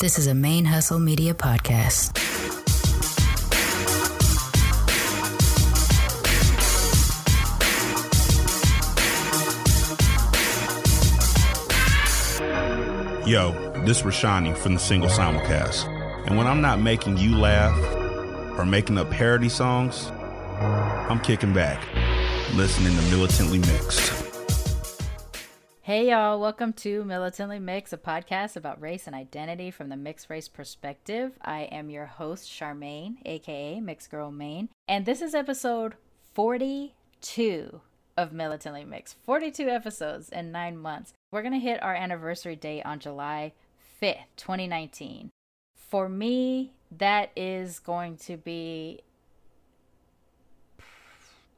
This is a ManeHustle Media podcast. Yo, this Rashani from the single simulcast. And when I'm not making you laugh or making up parody songs, I'm kicking back, listening to Militantly Mixed. Hey y'all, welcome to Militantly Mixed, a podcast about race and identity from the mixed race perspective. I am your host, Sharmane, aka Mixed Girl Mane, and this is episode 42 of Militantly Mixed. 42 episodes in nine months. We're gonna hit our anniversary date on July 5th, 2019. For me, that is going to be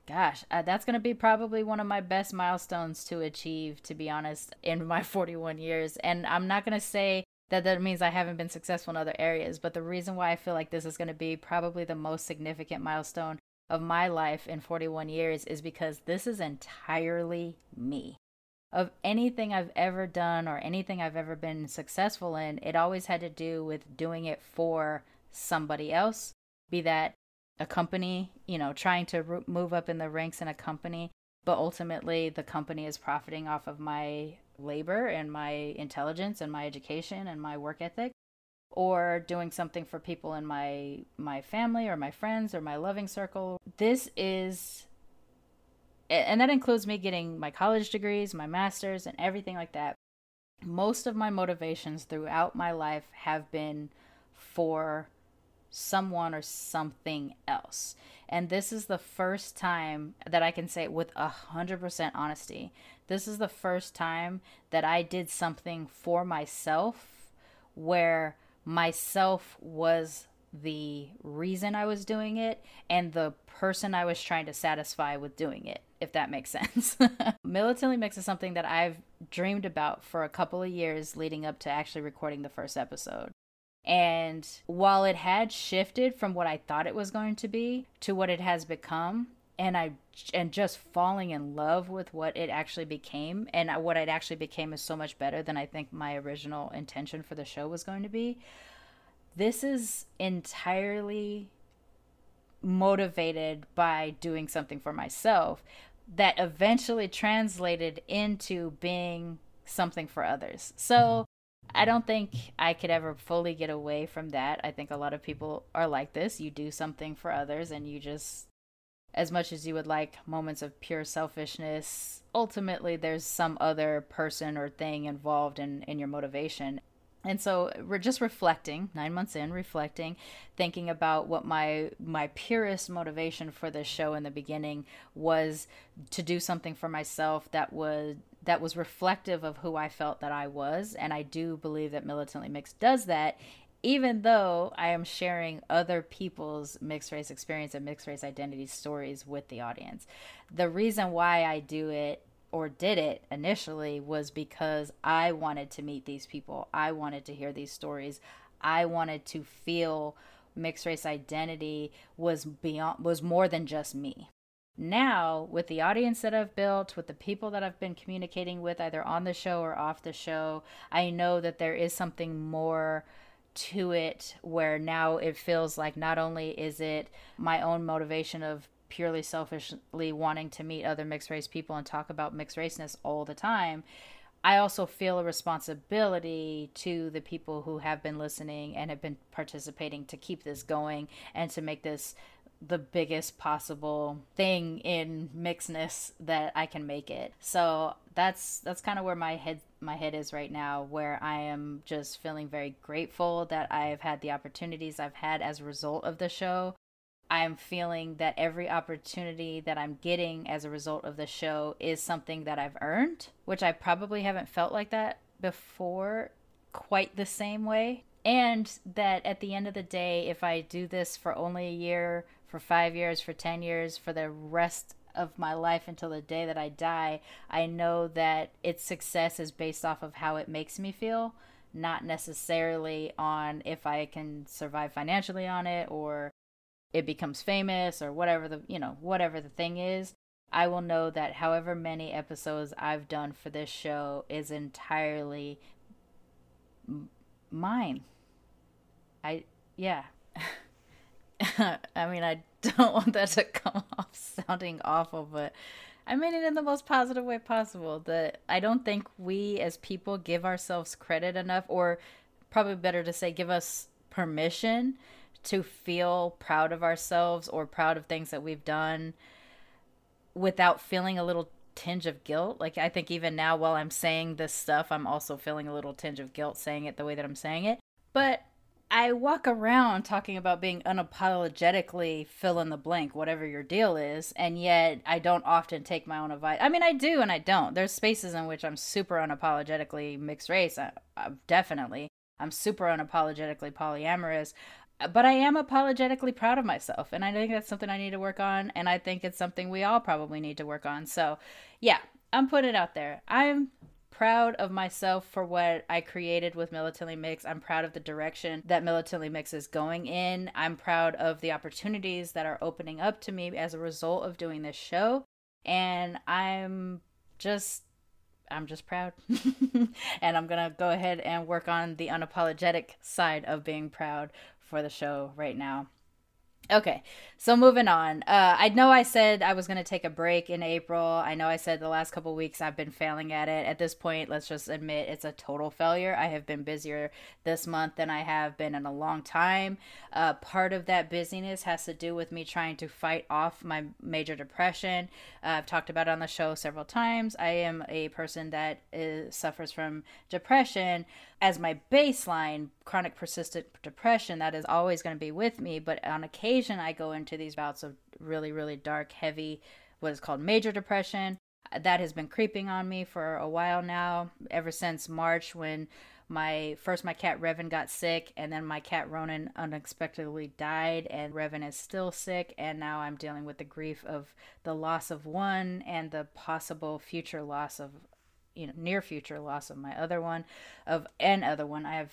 gosh, uh, that's going to be probably one of my best milestones to achieve, to be honest, in my 41 years. And I'm not going to say that that means I haven't been successful in other areas, but the reason why I feel like this is going to be probably the most significant milestone of my life in 41 years is because this is entirely me. Of anything I've ever done or anything I've ever been successful in, it always had to do with doing it for somebody else, be that a company, you know, trying to move up in the ranks in a company, but ultimately the company is profiting off of my labor and my intelligence and my education and my work ethic or doing something for people in my my family or my friends or my loving circle. This is and that includes me getting my college degrees, my masters and everything like that. Most of my motivations throughout my life have been for someone or something else. And this is the first time that I can say with a hundred percent honesty. This is the first time that I did something for myself where myself was the reason I was doing it and the person I was trying to satisfy with doing it, if that makes sense. Militantly Mixed is something that I've dreamed about for a couple of years leading up to actually recording the first episode. And while it had shifted from what I thought it was going to be to what it has become, and I and just falling in love with what it actually became, and what it actually became is so much better than I think my original intention for the show was going to be. This is entirely motivated by doing something for myself that eventually translated into being something for others. So I don't think I could ever fully get away from that. I think a lot of people are like this. You do something for others and you just as much as you would like moments of pure selfishness, ultimately there's some other person or thing involved in, in your motivation. And so we're just reflecting, nine months in, reflecting, thinking about what my my purest motivation for this show in the beginning was to do something for myself that would that was reflective of who I felt that I was. And I do believe that Militantly Mixed does that, even though I am sharing other people's mixed race experience and mixed race identity stories with the audience. The reason why I do it or did it initially was because I wanted to meet these people. I wanted to hear these stories. I wanted to feel mixed race identity was beyond was more than just me now with the audience that I've built, with the people that I've been communicating with either on the show or off the show, I know that there is something more to it where now it feels like not only is it my own motivation of purely selfishly wanting to meet other mixed race people and talk about mixed raceness all the time. I also feel a responsibility to the people who have been listening and have been participating to keep this going and to make this the biggest possible thing in mixedness that I can make it. So that's that's kind of where my head my head is right now where I am just feeling very grateful that I've had the opportunities I've had as a result of the show. I'm feeling that every opportunity that I'm getting as a result of the show is something that I've earned, which I probably haven't felt like that before quite the same way. And that at the end of the day, if I do this for only a year for five years, for 10 years, for the rest of my life until the day that I die, I know that its success is based off of how it makes me feel, not necessarily on if I can survive financially on it or it becomes famous or whatever the, you know, whatever the thing is. I will know that however many episodes I've done for this show is entirely mine I yeah. I mean, I don't want that to come off sounding awful, but I mean it in the most positive way possible. That I don't think we as people give ourselves credit enough, or probably better to say, give us permission to feel proud of ourselves or proud of things that we've done without feeling a little tinge of guilt. Like I think even now while I'm saying this stuff, I'm also feeling a little tinge of guilt saying it the way that I'm saying it. But I walk around talking about being unapologetically fill in the blank, whatever your deal is, and yet I don't often take my own advice. I mean, I do and I don't. There's spaces in which I'm super unapologetically mixed race. I, I, definitely. I'm super unapologetically polyamorous uh, but I am apologetically proud of myself. And I think that's something I need to work on. And I think it's something we all probably need to work on. So, yeah, I'm putting it out there. I'm proud of myself for what I created with Militantly Mix. I'm proud of the direction that Militantly Mix is going in. I'm proud of the opportunities that are opening up to me as a result of doing this show. And I'm just I'm just proud. and I'm going to go ahead and work on the unapologetic side of being proud for the show right now. Okay, so moving on. Uh, I know I said I was going to take a break in April. I know I said the last couple weeks I've been failing at it. At this point, let's just admit it's a total failure. I have been busier this month than I have been in a long time. Uh, part of that busyness has to do with me trying to fight off my major depression. Uh, I've talked about it on the show several times. I am a person that is, suffers from depression as my baseline chronic persistent depression that is always going to be with me but on occasion i go into these bouts of really really dark heavy what is called major depression. Uh, that has been creeping on me for a while now ever since march when my first my cat Revan got sick and then my cat Ronan unexpectedly died and Revan is still sick and now I'm dealing with the grief of the loss of one and the possible future loss of you know near future loss of my other one of an other one. I have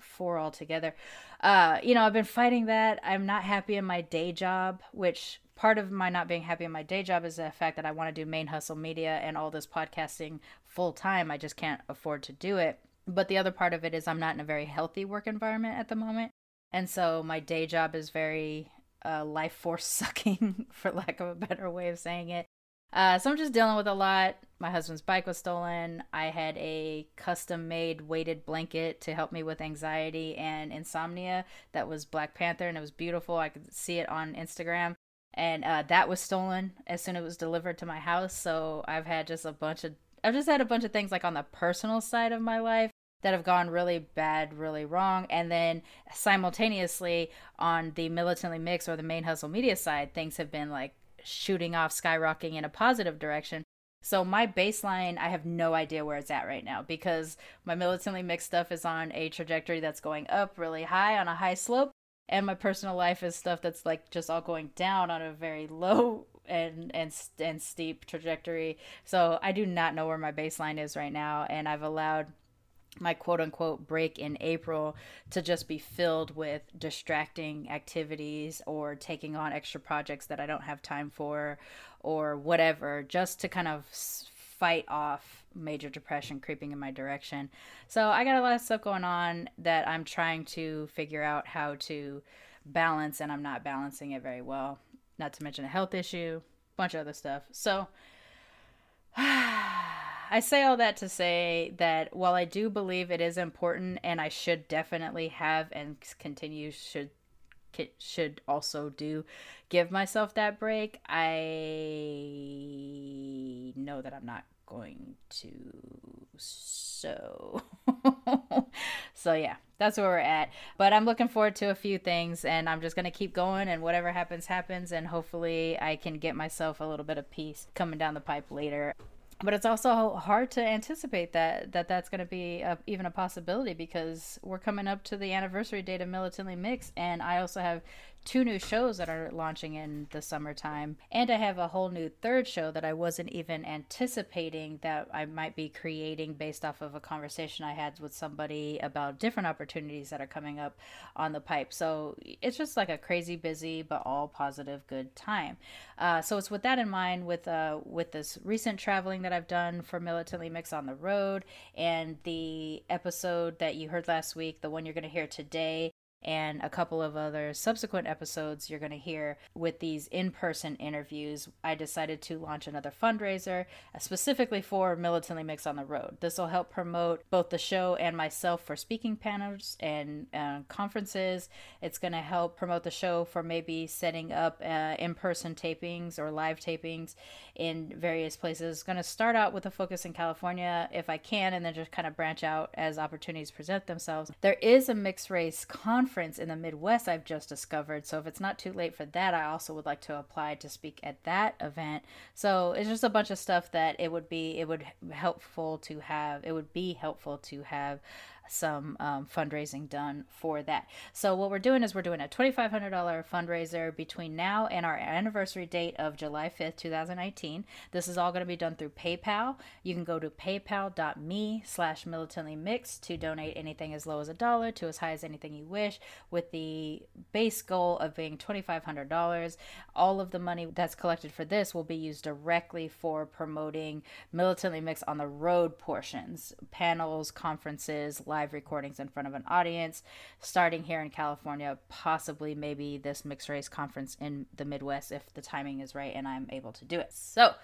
four altogether. Uh you know i've been fighting that. I'm not happy in my day job which part of my not being happy in my day job is the fact that i want to do ManeHustle media and all this podcasting full time. I just can't afford to do it. But the other part of it is i'm not in a very healthy work environment at the moment. And so my day job is very uh, life force sucking for lack of a better way of saying it uh, so I'm just dealing with a lot. My husband's bike was stolen. I had a custom made weighted blanket to help me with anxiety and insomnia that was Black Panther and it was beautiful. I could see it on Instagram. And uh, that was stolen as soon as it was delivered to my house. So I've had just a bunch of, I've just had a bunch of things like on the personal side of my life that have gone really bad, really wrong. And then simultaneously on the militantly mix or the ManeHustle media side, things have been like shooting off, skyrocketing in a positive direction. So my baseline, I have no idea where it's at right now because my militantly mixed stuff is on a trajectory that's going up really high on a high slope, and my personal life is stuff that's like just all going down on a very low and and and steep trajectory. So I do not know where my baseline is right now, and I've allowed my quote unquote break in April to just be filled with distracting activities or taking on extra projects that I don't have time for or whatever, just to kind of fight off major depression creeping in my direction. So I got a lot of stuff going on that I'm trying to figure out how to balance, and I'm not balancing it very well. Not to mention a health issue, bunch of other stuff. So. I say all that to say that while I do believe it is important and I should definitely have and continue should should also do give myself that break, I know that I'm not going to so. So yeah that's where we're at. But i'm looking forward to a few things and i'm just going to keep going and whatever happens happens and hopefully i can get myself a little bit of peace coming down the pipe later but it's also hard to anticipate that that that's going to be a, even a possibility because we're coming up to the anniversary date of militantly mixed and i also have two new shows that are launching in the summertime. And I have a whole new third show that I wasn't even anticipating that I might be creating based off of a conversation I had with somebody about different opportunities that are coming up on the pipe. So it's just like a crazy busy, but all positive, good time. Uh, so it's with that in mind, with uh, with this recent traveling that I've done for Militantly Mix on the road, and the episode that you heard last week, the one you're going to hear today and a couple of other subsequent episodes you're going to hear with these in person interviews, I decided to launch another fundraiser uh, specifically for Militantly Mix on the Road. This will help promote both the show and myself for speaking panels and uh, conferences. It's going to help promote the show for maybe setting up uh, in person tapings or live tapings in various places. Going to start out with a focus in California if I can, and then just kind of branch out as opportunities present themselves. There is a mixed race conference conference in the Midwest I've just discovered. So if it's not too late for that, I also would like to apply to speak at that event. So it's just a bunch of stuff that it would be it would helpful to have. It would be helpful to have some um, fundraising done for that. So what we're doing is we're doing a $2,500 fundraiser between now and our anniversary date of July 5th, 2019. This is all going to be done through PayPal. You can go to paypal.me slash militantly to donate anything as low as a dollar to as high as anything you wish with the base goal of being $2,500. All of the money that's collected for this will be used directly for promoting Militantly Mix on the road portions, panels, conferences, live recordings in front of an audience, starting here in California, possibly maybe this mixed race conference in the Midwest if the timing is right and I'm able to do it. So,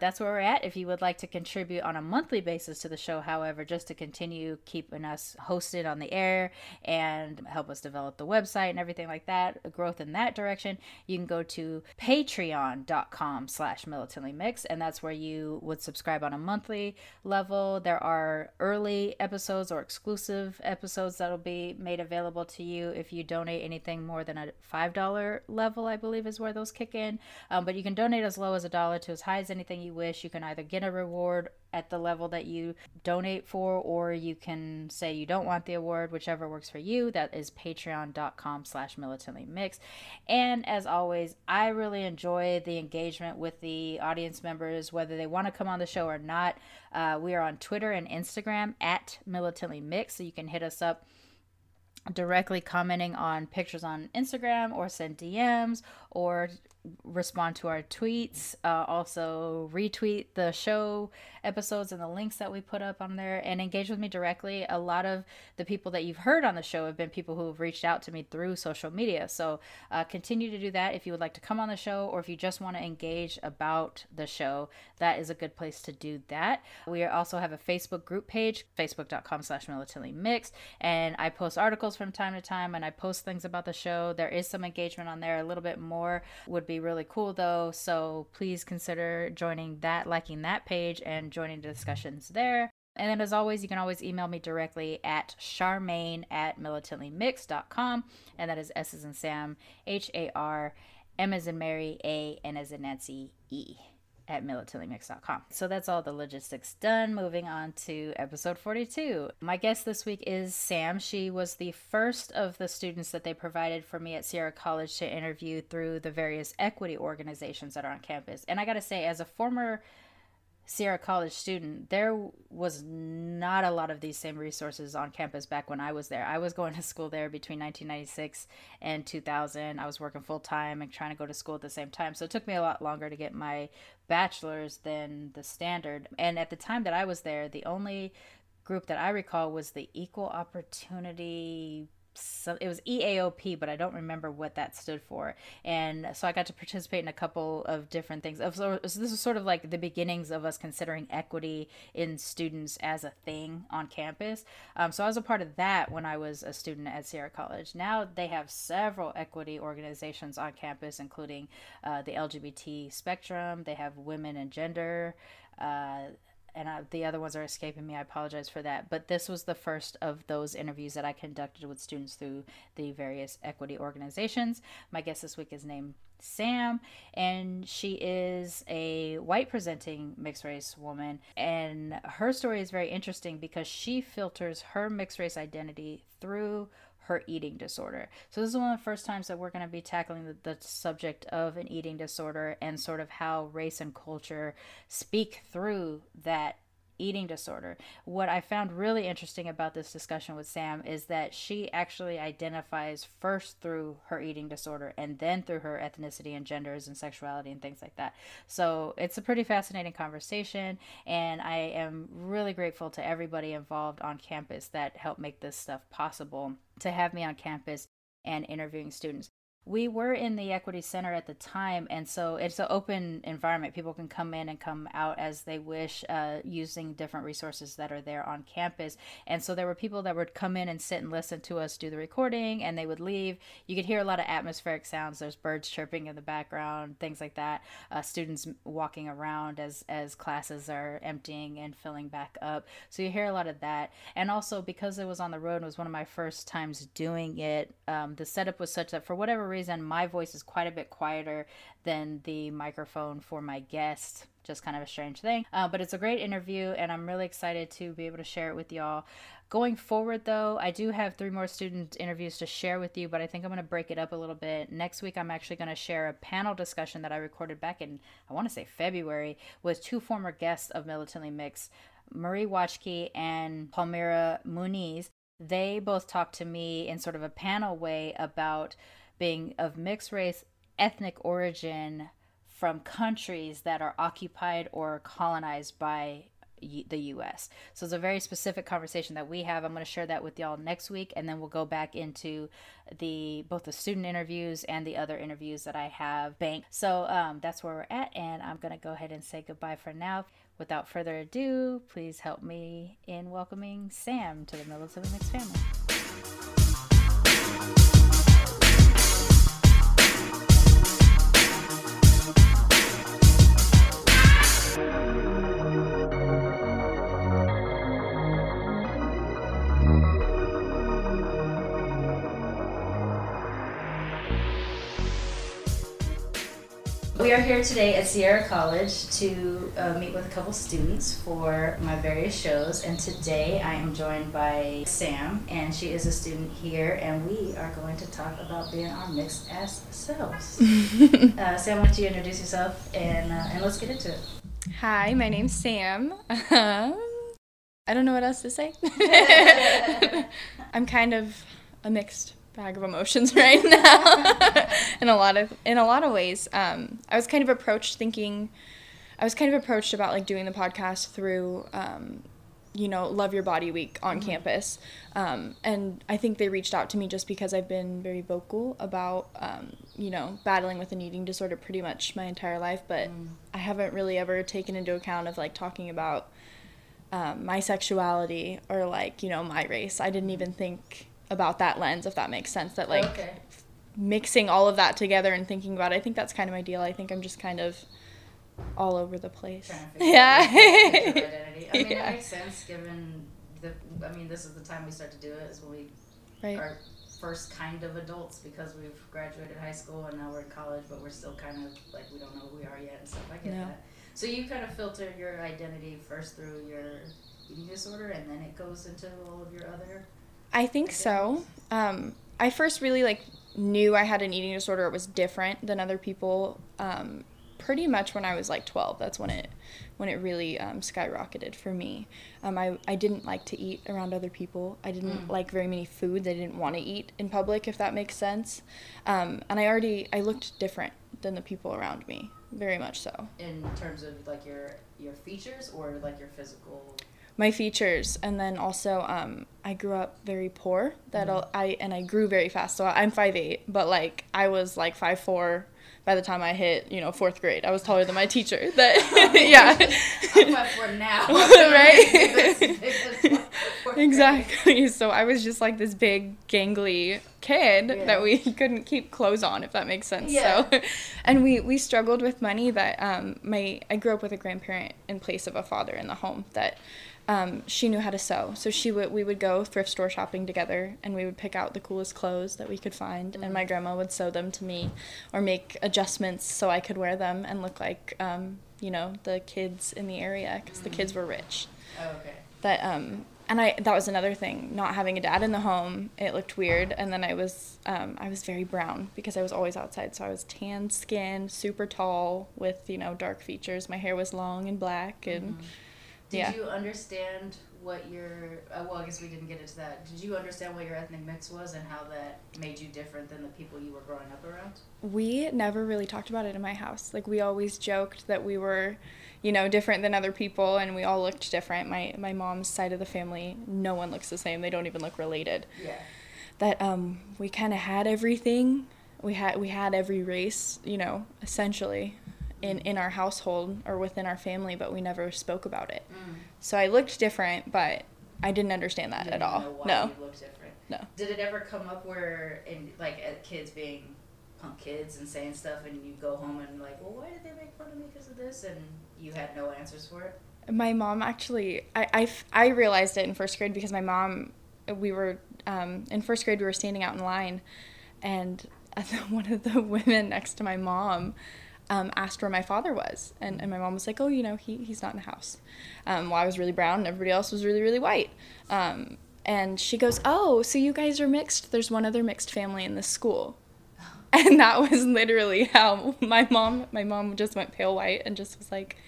that's where we're at. If you would like to contribute on a monthly basis to the show, however, just to continue keeping us hosted on the air and help us develop the website and everything like that, growth in that direction, you can go to patreon.com slash militantly mix, and that's where you would subscribe on a monthly level. There are early episodes or exclusive episodes that'll be made available to you if you donate anything more than a $5 level, I believe is where those kick in. Um, but you can donate as low as a dollar to as high as anything you you wish. You can either get a reward at the level that you donate for, or you can say you don't want the award, whichever works for you. That is patreon.com slash militantly mix. And as always, I really enjoy the engagement with the audience members, whether they want to come on the show or not. Uh, we are on Twitter and Instagram at militantly mix, so you can hit us up directly commenting on pictures on Instagram or send DMs or respond to our tweets. Uh, also, retweet the show episodes and the links that we put up on there and engage with me directly. A lot of the people that you've heard on the show have been people who have reached out to me through social media. So, uh, continue to do that if you would like to come on the show or if you just want to engage about the show. That is a good place to do that. We also have a Facebook group page, facebook.com slash militantly mixed, and I post articles from time to time and I post things about the show. There is some engagement on there, a little bit more would be really cool though. So please consider joining that, liking that page, and joining the discussions there. And then, as always, you can always email me directly at sharmane at militantlymix.com. And that is S as in Sam, H A R, M as in Mary, A, N as in Nancy, E at militantlymix.com. So that's all the logistics done. Moving on to episode 42. My guest this week is Sam. She was the first of the students that they provided for me at Sierra College to interview through the various equity organizations that are on campus. And I got to say, as a former Sierra College student, there was not a lot of these same resources on campus back when I was there. I was going to school there between 1996 and 2000. I was working full time and trying to go to school at the same time. So it took me a lot longer to get my bachelor's than the standard. And at the time that I was there, the only group that I recall was the Equal Opportunity so it was EAOP, but I don't remember what that stood for. And so I got to participate in a couple of different things. So this is sort of like the beginnings of us considering equity in students as a thing on campus. Um, so I was a part of that when I was a student at Sierra College. Now they have several equity organizations on campus, including uh, the LGBT spectrum. They have women and gender. Uh, and I, the other ones are escaping me. I apologize for that. But this was the first of those interviews that I conducted with students through the various equity organizations. My guest this week is named Sam, and she is a white presenting mixed race woman. And her story is very interesting because she filters her mixed race identity through her eating disorder. So this is one of the first times that we're going to be tackling the, the subject of an eating disorder and sort of how race and culture speak through that eating disorder. What I found really interesting about this discussion with Sam is that she actually identifies first through her eating disorder and then through her ethnicity and genders and sexuality and things like that. So it's a pretty fascinating conversation, and I am really grateful to everybody involved on campus that helped make this stuff possible to have me on campus and interviewing students we were in the equity center at the time and so it's an open environment. People can come in and come out as they wish uh, using different resources that are there on campus. And so there were people that would come in and sit and listen to us do the recording and they would leave. You could hear a lot of atmospheric sounds. There's birds chirping in the background things like that. Uh, students walking around as as classes are emptying and filling back up. So you hear a lot of that. And also because it was on the road it was one of my first times doing it um, the setup was such that for whatever reason reason, my voice is quite a bit quieter than the microphone for my guest. Just kind of a strange thing. Uh, but it's a great interview, and I'm really excited to be able to share it with y'all. Going forward, though, I do have three more student interviews to share with you, but I think I'm going to break it up a little bit. Next week, I'm actually going to share a panel discussion that I recorded back in, I want to say February, with two former guests of Militantly Mixed. Marie Watchke and Palmira Muniz, they both talked to me in sort of a panel way about being of mixed race, ethnic origin from countries that are occupied or colonized by the US. So it's a very specific conversation that we have. I'm going to share that with y'all next week and then we'll go back into the both the student interviews and the other interviews that I have banked. So um, that's where we're at and I'm going to go ahead and say goodbye for now. Without further ado, please help me in welcoming Sam to the Militantly Mixed family. Are here today at Sierra College to uh, meet with a couple students for my various shows. And today I am joined by Sam, and she is a student here, and we are going to talk about being our mixed ass selves. uh, Sam, why don't you introduce yourself and, uh, and let's get into it. Hi, my name's Sam. Um, I don't know what else to say. I'm kind of a mixed bag of emotions right now in a lot of in a lot of ways um, i was kind of approached thinking i was kind of approached about like doing the podcast through um, you know love your body week on mm-hmm. campus um, and i think they reached out to me just because i've been very vocal about um, you know battling with an eating disorder pretty much my entire life but mm. i haven't really ever taken into account of like talking about um, my sexuality or like you know my race i didn't even think about that lens, if that makes sense. That like okay. mixing all of that together and thinking about it, I think that's kind of my deal. I think I'm just kind of all over the place. yeah. Identity. I mean, yeah. it makes sense given the. I mean, this is the time we start to do it. Is when we right. are first kind of adults because we've graduated high school and now we're in college, but we're still kind of like we don't know who we are yet and stuff. I get no. that. So you kind of filter your identity first through your eating disorder, and then it goes into all of your other I think so. Um, I first really like knew I had an eating disorder. It was different than other people. Um, pretty much when I was like 12. That's when it when it really um, skyrocketed for me. Um, I, I didn't like to eat around other people. I didn't mm. like very many foods. I didn't want to eat in public, if that makes sense. Um, and I already I looked different than the people around me, very much so. In terms of like your your features or like your physical my features and then also um, i grew up very poor that mm-hmm. i and i grew very fast so i'm 5'8 but like i was like 5'4 by the time i hit you know fourth grade. I was taller than my teacher that yeah. i'm 5'4 now. Right? Exactly. So i was just like this big gangly kid yeah. that we couldn't keep clothes on if that makes sense yeah. so and we we struggled with money that um my i grew up with a grandparent in place of a father in the home that um, she knew how to sew. So she would we would go thrift store shopping together, and we would pick out the coolest clothes that we could find, mm-hmm. and my mm. grandma would sew them to me, or make adjustments so I could wear them and look like um, you know the kids in the area because mm-hmm. the kids mm. were rich. Oh, okay. That um, and I that was another thing. Not having a dad in the home, it looked weird. And then I was um, I was very brown because I was always outside. So I was tan skinned, super tall, with you know dark features. My hair was long and black, and Mm-hmm. Did yeah. you understand what your uh, well? I guess we didn't get into that. Did you understand what your ethnic mix was and how that made you different than the people you were growing up around? we never really talked about it in my house. Like we always joked that we were, you know, different than other people, and we all looked different. My my mom's side of the family, no one looks the same. They don't even look related. Yeah. that um, we kind of had everything. We had we had every race, you know, essentially, in in our household or within our family, but we never spoke about it. So I looked different, but I didn't understand that Didn't at all. No, no. Did it ever come up where, in like, kids being punk kids and saying stuff, and you go home and like, well, why did they make fun of me because of this? And you had no answers for it. My mom actually, I I realized it in first grade because my mom, we were, um, in first grade, we were standing out in line, and one of the women next to my mom um, asked where my father was. And, and my mom was like, oh, you know, he, he's not in the house. Um, well, I was really brown and everybody else was really, really white. Um, and she goes, oh, so you guys are mixed? There's one other mixed family in this school. And that was literally how my mom, my mom just went pale white and just was like,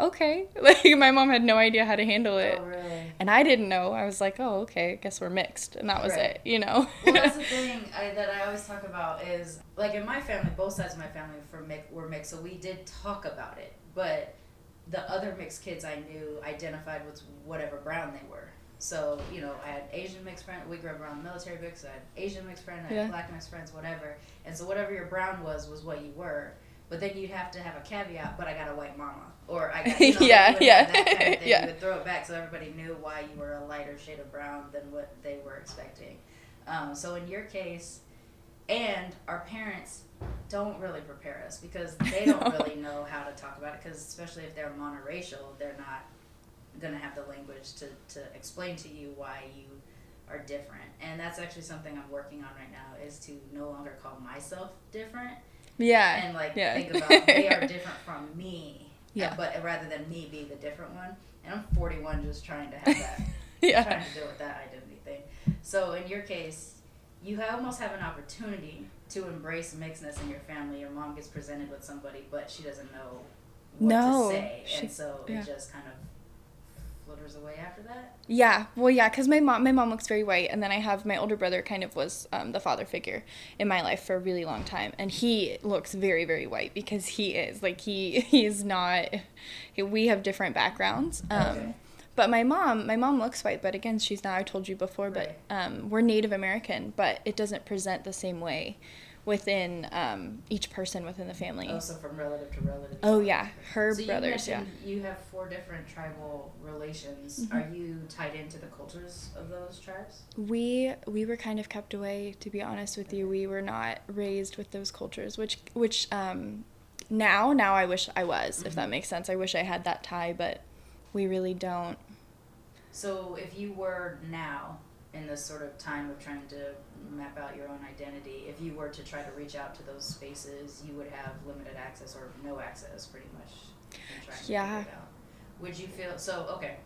okay. Like my mom had no idea how to handle it. Oh, really? And I didn't know. I was like, oh, okay, I guess we're mixed. And that was Right. it, you know? well, that's the thing I, that I always talk about is like in my family, both sides of my family were mixed, so we did talk about it. But the other mixed kids I knew identified with whatever brown they were. So you know, I had Asian mixed friend. We grew up around military mix. I had Asian mixed friend. I had Yeah. black mixed friends, whatever. And so whatever your brown was was what you were. But then you'd have to have a caveat. But I got a white mama, or I got you know, Yeah, yeah. kind of. Yeah. You would throw it back so everybody knew why you were a lighter shade of brown than what they were expecting. Um, so in your case, and our parents don't really prepare us because they don't No. really know how to talk about it. Because especially if they're monoracial, they're not gonna have the language to, to explain to you why you are different. And that's actually something I'm working on right now is to no longer call myself different yeah. and like yeah. think about they are different from me. Yeah. Uh, but rather than me be the different one, and I'm 41, just trying to have that, yeah. trying to deal with that identity thing. So in your case, you almost have an opportunity to embrace mixedness in your family. Your mom gets presented with somebody, but she doesn't know what No, to say, she- and so yeah. it just kind of flutters away after that. Yeah, well, yeah, because my mom, my mom looks very white, and then I have my older brother. Kind of was um, the father figure in my life for a really long time, and he looks very, very white because he is like he he is not. We have different backgrounds. Um, Okay. But my mom, my mom looks white, but again, she's not. I told you before, but um, we're Native American, but it doesn't present the same way within um, each person within the family. Also from relative to relative. Oh yeah, her so brothers, you yeah. you have four different tribal relations. Mm-hmm. Are you tied into the cultures of those tribes? We we were kind of kept away, to be honest with you. We were not raised with those cultures, which which um, now now I wish I was, if that makes sense. I wish I had that tie, but we really don't. So if you were now in this sort of time of trying to map out your own identity, if you were to try to reach out to those spaces, you would have limited access or no access, pretty much. Yeah. figure it out. Would you feel so? Okay,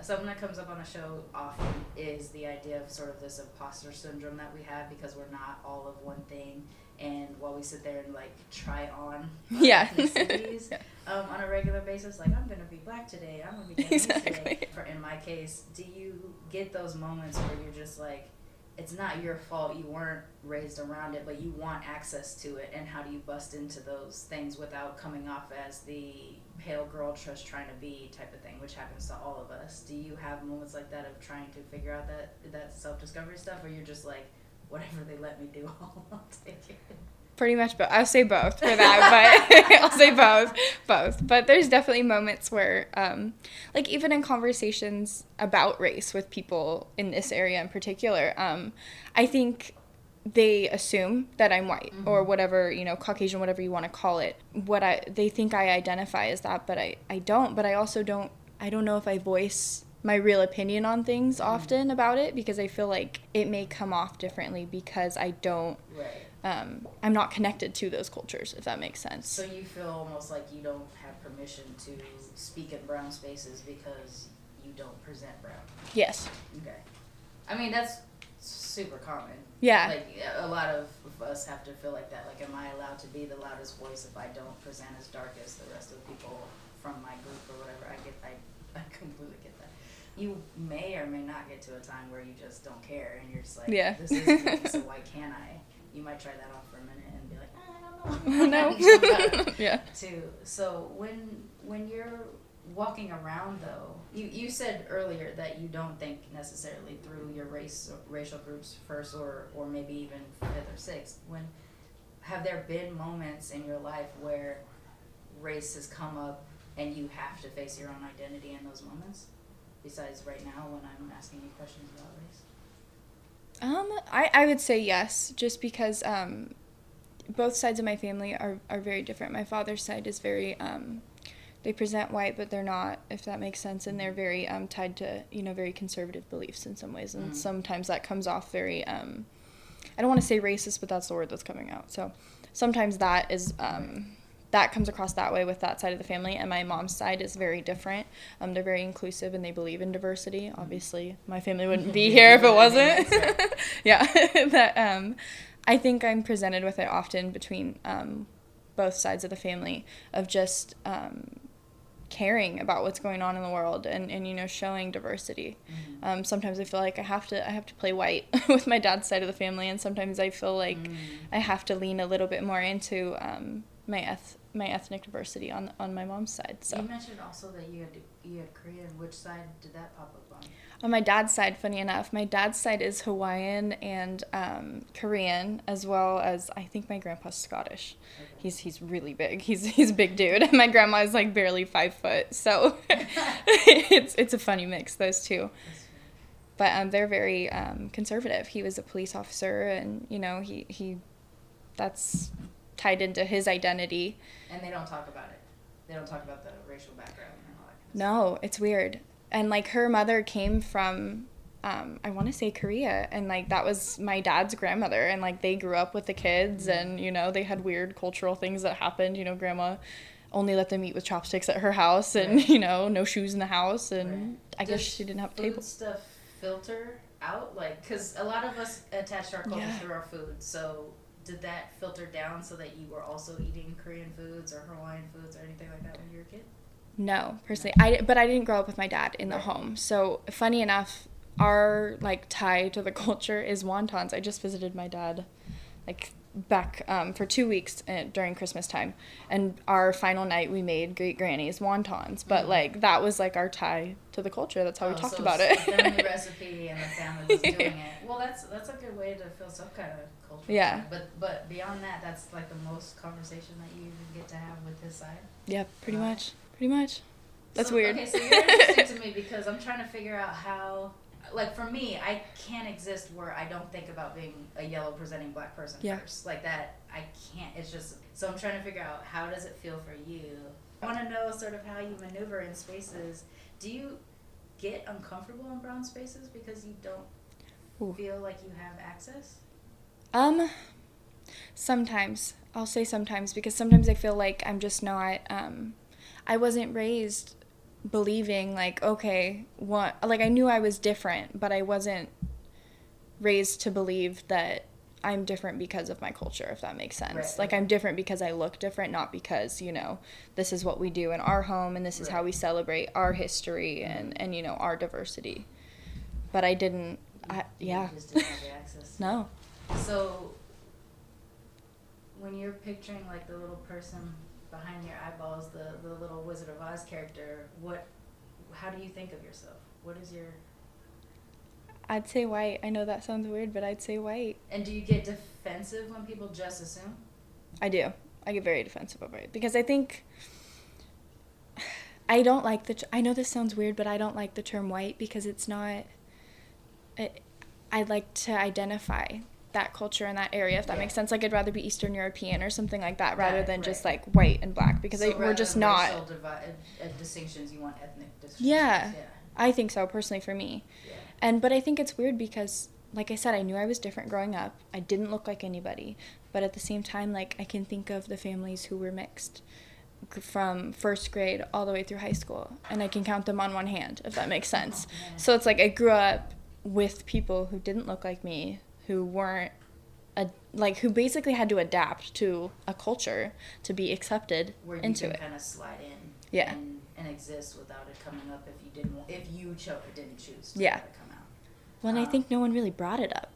something that comes up on the show often is the idea of sort of this imposter syndrome that we have because we're not all of one thing. And while we sit there and like try on Yeah. ethnicities, um, on a regular basis, like I'm gonna be black today, I'm gonna be Japanese today. Exactly. For in my case, do you get those moments where you're just like, it's not your fault, you weren't raised around it, but you want access to it, and how do you bust into those things without coming off as the pale girl just trying to be type of thing, which happens to all of us? Do you have moments like that of trying to figure out that that self discovery stuff, or you're just like, whatever they let me do, I'll take it. Pretty much, but I'll say both for that. but I'll say both, both. But there's definitely moments where, um, like even in conversations about race with people in this area in particular, um, I think they assume that I'm white or whatever you know Caucasian, whatever you want to call it. What I they think I identify as that, but I I don't. But I also don't. I don't know if I voice my real opinion on things often about it because I feel like it may come off differently because I don't Right. Um, I'm not connected to those cultures, if that makes sense. So you feel almost like you don't have permission to speak in brown spaces because you don't present brown. Yes. Okay. I mean that's super common. Yeah. Like a lot of us have to feel like that. Like, am I allowed to be the loudest voice if I don't present as dark as the rest of the people from my group or whatever? I get, I, I completely get that. You may or may not get to a time where you just don't care and you're just like, Yeah. this is me, so why can't I? You might try that on for a minute and be like, "Ah, I don't know. no. yeah. too. So when when you're walking around though, you, you said earlier that you don't think necessarily through your race racial groups first or or maybe even fifth or sixth. When have there been moments in your life where race has come up and you have to face your own identity in those moments? Besides right now when I'm asking you questions about race. Um, I, I would say yes, just because um, both sides of my family are, are very different. My father's side is very, um, they present white, but they're not, if that makes sense, and they're very um, tied to, you know, very conservative beliefs in some ways, and Mm. sometimes that comes off very, um, I don't want to say racist, but that's the word that's coming out. So sometimes that is, um, that comes across that way with that side of the family, and my mom's side is very different. Um, they're very inclusive and they believe in diversity. Obviously, my family wouldn't be here if it wasn't. yeah, that um, I think I'm presented with it often between um, both sides of the family of just um, caring about what's going on in the world and, and you know showing diversity. Um, sometimes I feel like I have to I have to play white with my dad's side of the family, and sometimes I feel like I have to lean a little bit more into um, my eth- my ethnic diversity on on my mom's side. So. You mentioned also that you had you had Korean. Which side did that pop up on? On my dad's side, funny enough, my dad's side is Hawaiian and um, Korean, as well as I think my grandpa's Scottish. He's he's really big. He's he's a big dude. And my grandma is like barely five foot, so it's it's a funny mix those two. But um, they're very um, conservative. He was a police officer, and you know he he that's tied into his identity. And they don't talk about it. They don't talk about the racial background and all that. Kind of No, it's weird. And like her mother came from um, I want to say Korea, and like that was my dad's grandmother, and like they grew up with the kids, and you know they had weird cultural things that happened. You know, grandma only let them eat with chopsticks at her house, and Right. you know no shoes in the house, and Right. I guess she didn't have a table. stuff filter out like because a lot of us attach our culture Yeah. through our food so did that filter down so that you were also eating korean foods or hawaiian foods or anything like that when you were a kid No, personally, I but I didn't grow up with my dad in the Right. home. So funny enough, our like tie to the culture is wontons. I just visited my dad, like back um, for two weeks uh, during Christmas time, and our final night we made great granny's wontons. But Mhm. like that was like our tie to the culture. That's how we Oh, talked so about it. family recipe and the family was doing it well that's that's a good way to feel some kind of culture Yeah. but but beyond that that's like the most conversation that you even get to have with his side yeah, pretty Wow. much, pretty much. That's So- weird. Okay, so you're interesting to me because I'm trying to figure out how, like for me, I can't exist where I don't think about being a yellow presenting black person Yeah. first. Like that, I can't. It's just so I'm trying to figure out how does it feel for you. I want to know sort of how you maneuver in spaces. Do you get uncomfortable in brown spaces because you don't Ooh. feel like you have access? Um, sometimes I'll say sometimes because sometimes I feel like I'm just not. Um, I wasn't raised believing like okay, what like I knew I was different, but I wasn't raised to believe that I'm different because of my culture, if that makes sense. Right, like. I'm different because I look different, not because you know this is what we do in our home and this is how we celebrate our history and and you know our diversity. But I didn't. I, You yeah. just didn't have the access. No. So, when you're picturing like the little person behind your eyeballs, the the little Wizard of Oz character, what, how do you think of yourself? What is your, I'd say white. I know that sounds weird, but I'd say white. and do you get defensive when people just assume? I do. I get very defensive of it because I think I don't like the. I know this sounds weird, but I don't like the term white because it's not. It, I like to identify that culture in that area, if that Yeah. makes sense. Like I'd rather be Eastern European or something like that, rather Right, than just like white and black because So I, we're just not. racial divi- uh, uh, distinctions. You want ethnic distinctions. Yeah. Yeah. I think so personally for me. yeah. And but I think it's weird because like I said, I knew I was different growing up. I didn't look like anybody, but at the same time like I can think of the families who were mixed from first grade all the way through high school, and I can count them on one hand, if that makes sense. so it's like I grew up with people who didn't look like me, who weren't. A, like who basically had to adapt to a culture to be accepted Where you into can it. kind of slide in Yeah. and, and exist without it coming up if you didn't want, if you chose didn't choose to Yeah. come out. Well, and I think no one really brought it up,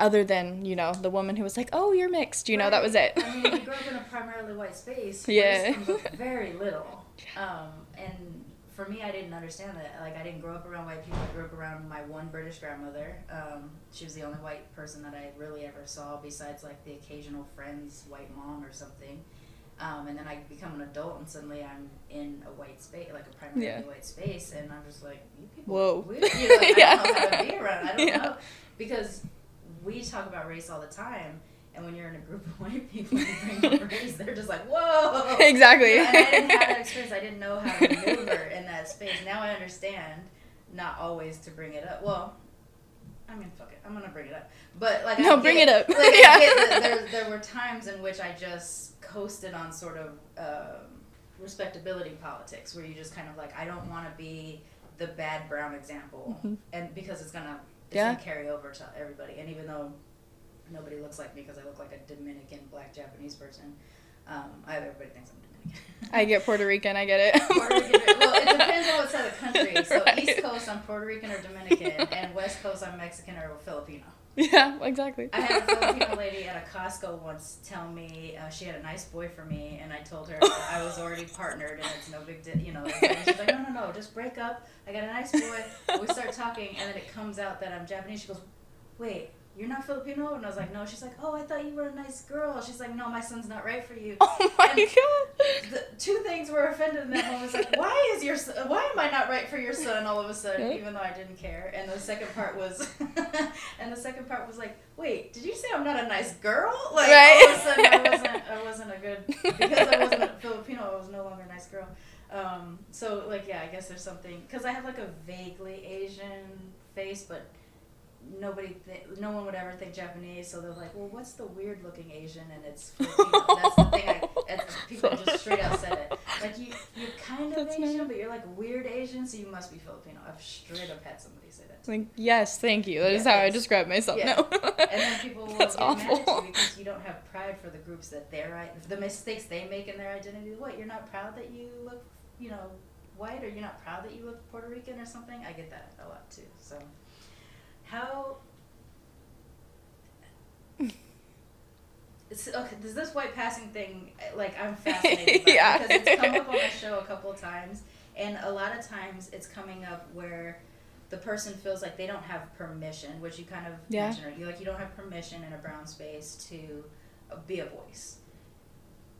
other than you know the woman who was like, "Oh, you're mixed," you know, that was it. I mean, you grew up in a primarily white space. Yeah. race comes up very little. Um, and for me, I didn't understand that. Like, I didn't grow up around white people. I grew up around my one British grandmother. Um, she was the only white person that I really ever saw, besides like the occasional friend's white mom or something. Um, and then I become an adult, and suddenly I'm in a white space, like a primarily Yeah. white space, and I'm just like, you people, Whoa. weird. You know, like, I Yeah. don't know how to be around. I don't Yeah. know because we talk about race all the time, and when you're in a group of white people and bring up race, they're just like, whoa. Exactly. And I didn't have that experience. I didn't know how to maneuver in that space. Now I understand, not always to bring it up. Well, I mean, fuck it. I'm gonna bring it up. But like, No, I bring get- it up. Like, Yeah. get there, there were times in which I just coasted on sort of um, respectability politics, where you just kind of like, I don't want to be the bad brown example, Mhm. and because it's gonna, it's Yeah. gonna carry over to everybody. And even though nobody looks like me because I look like a Dominican black Japanese person, um, I everybody thinks I'm Dominican. I get Puerto Rican. I get it. Puerto Rican. Well, it depends on what side of the country. So Right. East Coast, I'm Puerto Rican or Dominican, and West Coast, I'm Mexican or Filipino. Yeah, exactly. I had a Filipino lady at a Costco once tell me uh, she had a nice boy for me, and I told her that I was already partnered and it's no big deal, you know. And she's like, no, no, no, just break up. I got a nice boy. We start talking, and then it comes out that I'm Japanese. She goes, wait. You're not Filipino? And I was like, no. She's like, oh, I thought you were a nice girl. She's like, no, my son's not right for you Oh my And- god. the two things were offended in that moment. It's like, why is your son, why am I not right for your son all of a sudden, Yeah. even though I didn't care? And the second part was, and the second part was like, wait, did you say I'm not a nice girl? Like Right. all of a sudden, I wasn't, I wasn't a good because I wasn't a Filipino. I was no longer a nice girl. Um, so like, yeah, I guess there's something because I have like a vaguely Asian face, but nobody, th- no one would ever think Japanese. So they're like, well, what's the weird looking Asian? And it's Filipino. That's the thing. I, it's, people just straight out said it. Like you, you're kind of That's Asian, but you're like weird Asian, so you must be Filipino. I've straight up had somebody say that. Like yes, thank you. That is Yeah, how I describe myself. yeah. No. And then people will That's get mad at awful. you because you don't have pride for the groups that they're the mistakes they make in their identity. What you're not proud that you look, you know, white, or you're not proud that you look Puerto Rican or something. I get that a lot too. So, how? It's, okay, does this white passing thing like I'm fascinated by Yeah. because it's come up on the show a couple of times, and a lot of times it's coming up where the person feels like they don't have permission, which you kind of Yeah. mentioned. You like you don't have permission in a brown space to uh, be a voice.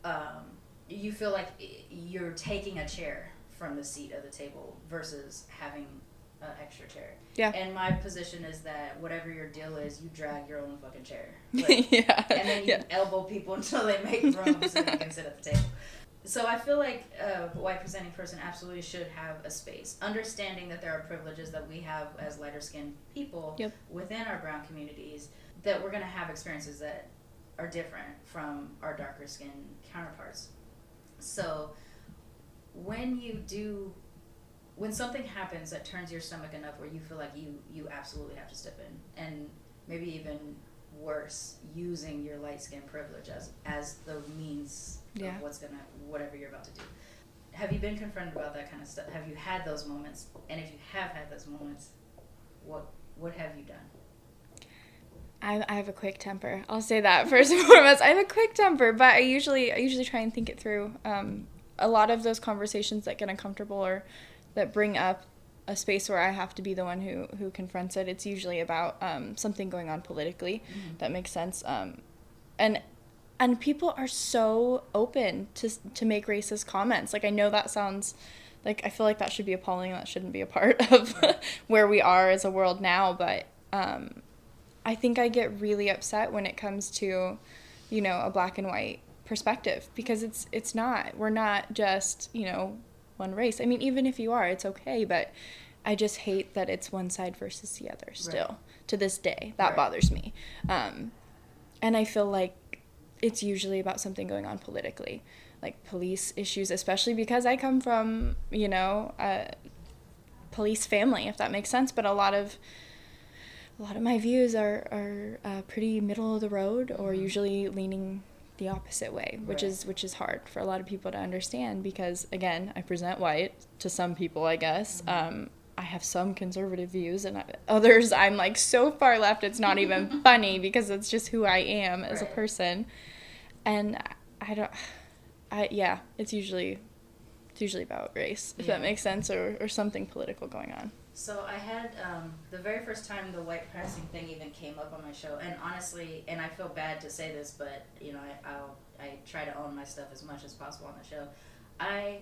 Um, you feel like you're taking a chair from the seat of the table versus having an extra chair. Yeah. And my position is that whatever your deal is, you drag your own fucking chair. Like, yeah. and then you yeah. elbow people until they make room so they can sit at the table. So I feel like a white presenting person absolutely should have a space, understanding that there are privileges that we have as lighter skinned people Yep. within our brown communities, that we're going to have experiences that are different from our darker skinned counterparts. So when you do when something happens that turns your stomach enough where you feel like you you absolutely have to step in and maybe even worse using your light skin privilege as as the means Yeah. of what's gonna whatever you're about to do have you been confronted about that kind of stuff have you had those moments and if you have had those moments what what have you done I, I have a quick temper. I'll say that first and foremost. I have a quick temper, but I usually I usually try and think it through. Um, a lot of those conversations that get uncomfortable or that bring up a space where I have to be the one who who confronts it. It's usually about um, something going on politically. That makes sense. Um, and and people are so open to to make racist comments. Like I know that sounds like I feel like that should be appalling. That shouldn't be a part of where we are as a world now. But um, I think I get really upset when it comes to, you know, a black and white perspective because it's it's not. We're not just you know one race. I mean, even if you are, it's okay. But I just hate that it's one side versus the other. Still to this day, that Right. bothers me. Um, and I feel like it's usually about something going on politically. Like like police issues, especially because I come from, you know, a police family, if that makes sense. But a lot of a lot of my views are are uh, pretty middle of the road, or Mm-hmm. usually leaning the opposite way, which Right. is which is hard for a lot of people to understand because again, I present white to some people, I guess. Mm-hmm. Um, I have some conservative views, and I, others I'm like so far left it's not even funny because it's just who I am as a person, and I- I don't, I yeah, it's usually it's usually about race if that makes sense or or something political going on. So I had um, the very first time the white passing thing even came up on my show, and honestly, and I feel bad to say this, but you know, I, I'll I try to own my stuff as much as possible on the show. I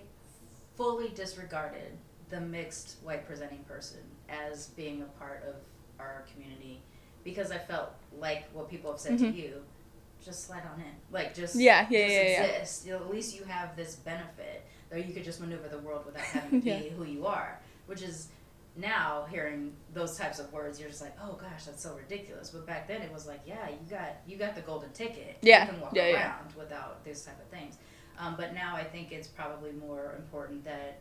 fully disregarded the mixed white presenting person as being a part of our community because I felt like what people have said Mhm. to you, just slide on in, like just Yeah, yeah, just yeah, yeah. exist. You know, at least you have this benefit, that you could just maneuver the world without having to Yeah. be who you are, which is now hearing those types of words you're just like oh gosh that's so ridiculous but back then it was like yeah you got you got the golden ticket Yeah. you can walk Yeah, around yeah. without these type of things um, but now i think it's probably more important that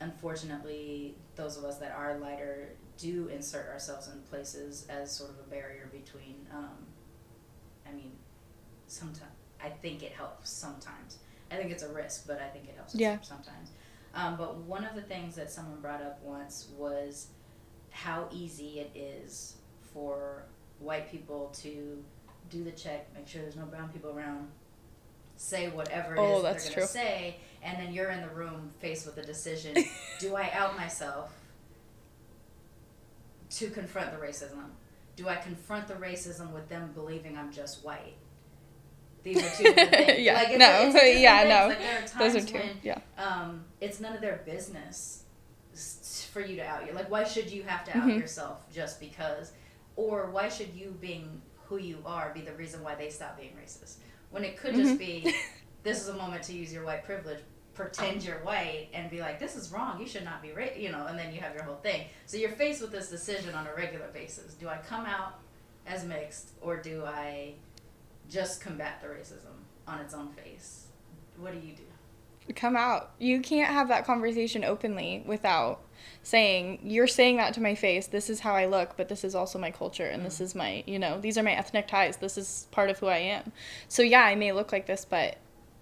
unfortunately those of us that are lighter do insert ourselves in places as sort of a barrier between um, i mean sometimes i think it helps sometimes i think it's a risk but i think it helps Yeah. sometimes um, but one of the things that someone brought up once was how easy it is for white people to do the check, make sure there's no brown people around, say whatever it is Oh, that they're going to say, and then you're in the room faced with the decision do I out myself to confront the racism? Do I confront the racism with them believing I'm just white? These are two different things. Yeah, like, it's, no, it's yeah, things. no. Like, there are times Those are two. when Yeah. um, it's none of their business for you to out you. Like, why should you have to out Mhm. yourself just because? Or why should you being who you are be the reason why they stop being racist? When it could just Mhm. be, this is a moment to use your white privilege. Pretend you're white and be like, this is wrong. You should not be, ra-, you know, and then you have your whole thing. So you're faced with this decision on a regular basis. Do I come out as mixed or do I just combat the racism on its own face? What do you do? come out. You can't have that conversation openly without saying, You're saying that to my face. This is how I look, but this is also my culture, and this mm-hmm. is my, you know, these are my ethnic ties. This is part of who I am. So, yeah, I may look like this, but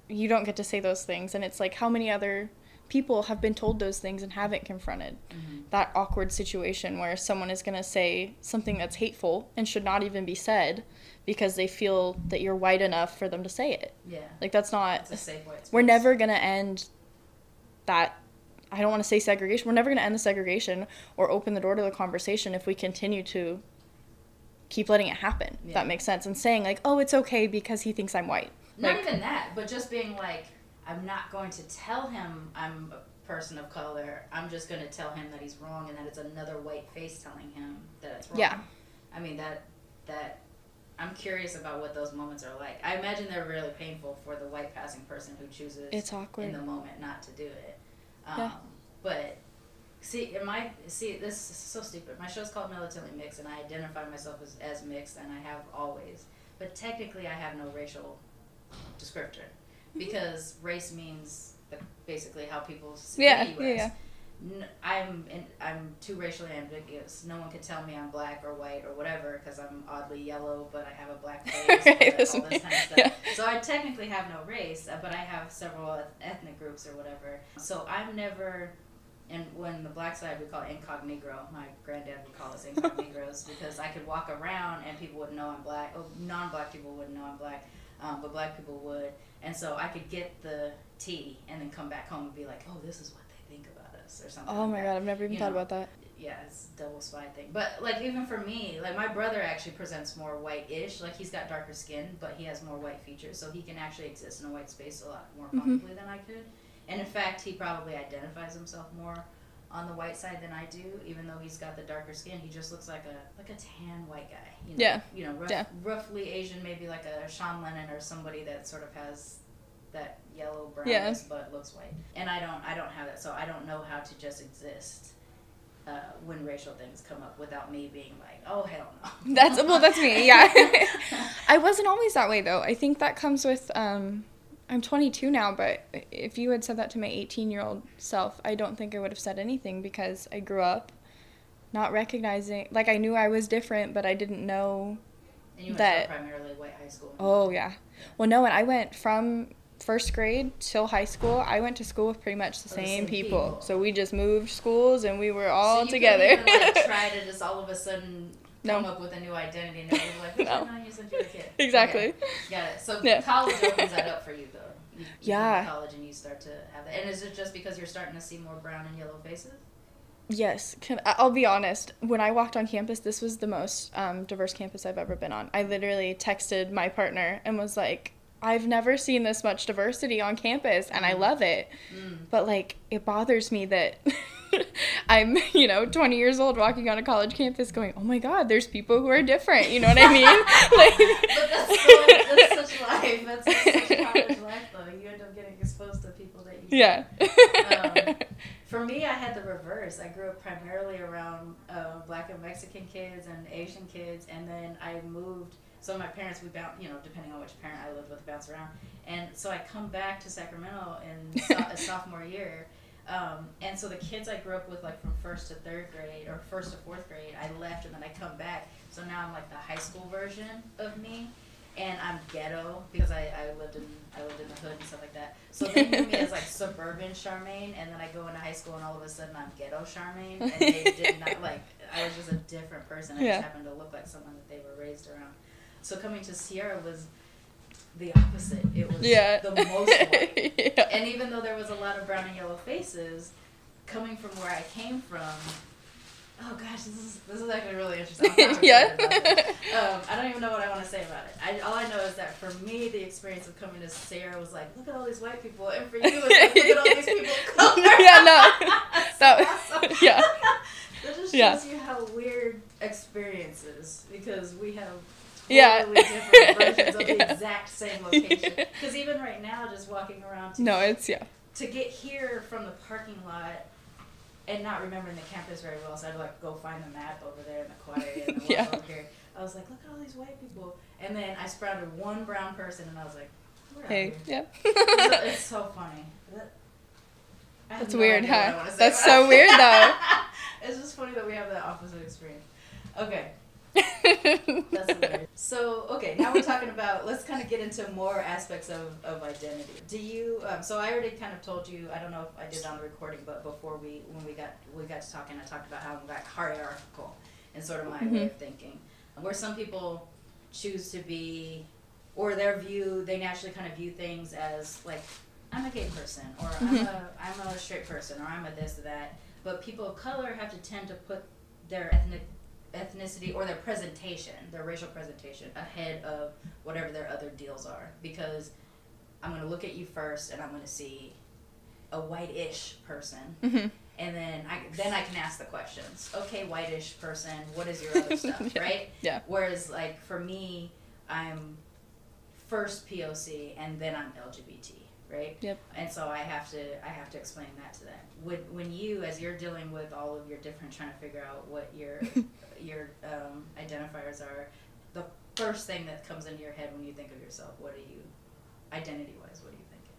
you don't get to say those things. And it's like, how many other people have been told those things and haven't confronted mm-hmm. that awkward situation where someone is going to say something that's hateful and should not even be said because they feel that you're white enough for them to say it. Yeah. Like, that's not It's a safe white we're never going to end that I don't want to say segregation. We're never going to end the segregation or open the door to the conversation if we continue to keep letting it happen. if Yeah. That makes sense. And saying like, "Oh, it's okay because he thinks I'm white." Not Like- even that, but just being like, I'm not going to tell him I'm a person of color. I'm just going to tell him that he's wrong and that it's another white face telling him that it's wrong. Yeah. I mean that that I'm curious about what those moments are like. I imagine they're really painful for the white passing person who chooses It's awkward. in the moment not to do it. Um, Yeah. But see, in my see this is so stupid. My show's called Militantly Mixed, and I identify myself as, as mixed, and I have always. But technically, I have no racial descriptor because race means the, basically how people see Yeah, the US. yeah, yeah. N- I'm in, I'm too racially ambiguous. No one can tell me I'm black or white or whatever because I'm oddly yellow, but I have a black face. Right, all this kind of stuff. Yeah. So I technically have no race, uh, but I have several ethnic groups or whatever. So I'm never, and when the black side we call it incognito. My granddad would call us incognegros because I could walk around and people wouldn't know I'm black. Oh, non-black people wouldn't know I'm black, um, but black people would. And so I could get the tea and then come back home and be like, oh, this is what they think about us or something. Oh my god, I've never even you thought know. about that. yeah, it's a double spy thing. But like even for me, like my brother actually presents more white-ish. Like he's got darker skin, but he has more white features, so he can actually exist in a white space a lot more mm-hmm. comfortably than I could. And in fact, he probably identifies himself more on the white side than I do, even though he's got the darker skin. He just looks like a like a tan white guy. You know? Yeah. You know, rough, Yeah. roughly Asian, maybe like a Sean Lennon or somebody that sort of has that yellow brownness Yeah. but looks white. And I don't I don't have that, so I don't know how to just exist uh, when racial things come up without me being like, oh hell no. That's well, that's me. Yeah, I wasn't always that way though. I think that comes with um, I'm 22 now, but if you had said that to my 18 year old self, I don't think I would have said anything because I grew up not recognizing, like, I knew I was different, but I didn't know And you went That- to primarily white high school. Oh yeah. Well, no, and I went from first grade till high school. I went to school with pretty much the Oh, same, same people. people. So we just moved schools and we were So all you together. Even, like, try to just all of a sudden No. come up with a new identity and everyone's like, "Which No. one are you since you were a kid?" exactly. Okay, got it. So Yeah. college opens that up for you though. You, you Yeah. College and you start to have that. And is it just because you're starting to see more brown and yellow faces? Yes, can, I'll be honest. When I walked on campus, this was the most um, diverse campus I've ever been on. I literally texted my partner and was like, I've never seen this much diversity on campus and I love it. Mm. But like, it bothers me that I'm, you know, 20 years old walking on a college campus going, oh my God, there's people who are different. You know what I mean? But that's, so, that's such life. That's such college life though. You end up getting exposed to people that you yeah. Um, For me, I had the reverse. I grew up primarily around uh, black and Mexican kids and Asian kids, and then I moved. So my parents would bounce, you know, depending on which parent I lived with, bounce around. And so I come back to Sacramento in so- a sophomore year. Um, and so the kids I grew up with, like from first to third grade or first to fourth grade, I left and then I come back. So now I'm like the high school version of me, and I'm ghetto because I, I lived in I lived in the hood and stuff like that. So they knew me as like suburban Sharmane, and then I go into high school and all of a sudden I'm ghetto Sharmane, and they did not like I was just a different person. I Yeah. just happened to look like someone that they were raised around. So coming to Sierra was the opposite. It was yeah. the most white. yeah. And even though there was a lot of brown and yellow faces, coming from where I came from, oh gosh, this is this is actually really interesting. Yeah. excited about it. Um, I don't even know what I want to say about it. I, all I know is that for me, the experience of coming to Sierra was like, look at all these white people, and for you, it's like, look at all these people of color. yeah, no. That- awesome. yeah. That just shows Yeah. you how weird experiences because we have Yeah. different versions of the Yeah. exact same location. Because even right now, just walking around to No, it's yeah. to get here from the parking lot and not remembering the campus very well, so I'd like go find the map over there in the quiet and walk Yeah. over here. I was like, look at all these white people, and then I sprouted one brown person, and I was like, Hey, yeah. it's, it's so funny. That, That's no weird, idea what I huh? That's so weird, though. it's just funny that we have that opposite experience. Okay. That's hilarious. So, okay, now we're talking about, let's kind of get into more aspects of, of identity. Do you, um, so I already kind of told you, I don't know if I did on the recording, but before we, when we got, we got to talking, I talked about how I'm like hierarchical and sort of my way of thinking. Where some people choose to be, or their view, they naturally kind of view things as like, I'm a gay person, or I'm a, I'm a straight person, or I'm a this or that. But people of color have to tend to put their ethnic ethnicity or their presentation, their racial presentation, ahead of whatever their other deals are. Because I'm gonna look at you first, and I'm gonna see a white-ish person, Mhm. and then I then I can ask the questions. Okay, white-ish person, what is your other stuff, Yeah. right? Yeah. Whereas, like for me, I'm first POC, and then I'm LGBT, right? Yep. And so I have to I have to explain that to them. When when you as you're dealing with all of your different trying to figure out what your your um, identifiers are, the first thing that comes into your head when you think of yourself, what are you identity wise? What are you thinking?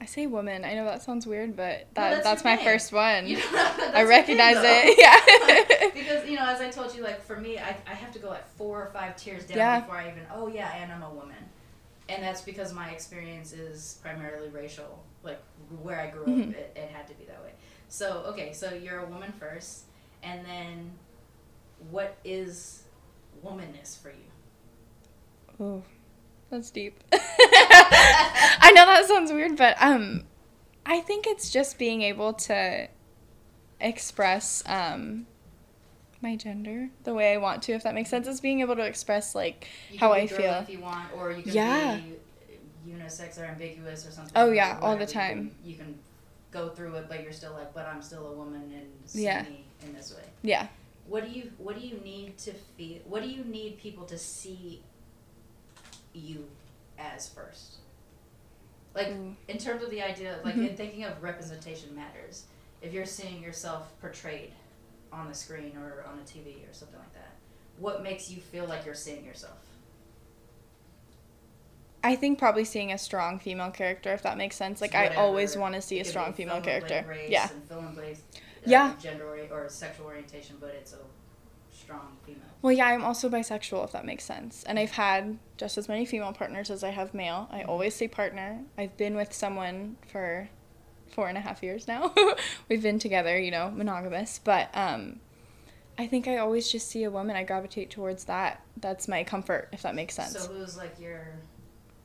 I say woman. I know that sounds weird, but No, that, that's that's, my thing. first one. You know, I recognize it. Yeah. because you know, as I told you, like for me, I, I have to go like four or five tiers down Yeah. before I even oh yeah, and I'm a woman, and that's because my experience is primarily racial. Like where I grew up, Mhm. it, it had to be that way. So okay, so you're a woman first, and then what is womanness for you? Oh, that's deep. I know that sounds weird, but um, I think it's just being able to express um my gender the way I want to, if that makes sense. It's being able to express like You how can I feel. if you want, or you can Yeah. be unisex or ambiguous or something. Oh, yeah, all the. You time. can- You can go through it, but you're still like, but I'm still a woman and see Yeah. me in this way. Yeah. What do you What do you need to feel? What do you need people to see you as first? Like Ooh. in terms of the idea, like Mhm. in thinking of representation matters. If you're seeing yourself portrayed on the screen or on a TV or something like that, what makes you feel like you're seeing yourself? I think probably seeing a strong female character, if that makes sense. Like I always want to see a strong female character. Yeah. And fill in blank, uh, Yeah. Gender or sexual orientation, but it's a strong female. Well, yeah, I'm also bisexual, if that makes sense. And I've had just as many female partners as I have male. I always say partner. I've been with someone for four and a half years now. We've been together, you know, monogamous. But um, I think I always just see a woman. I gravitate towards that. That's my comfort, if that makes sense. So who's like your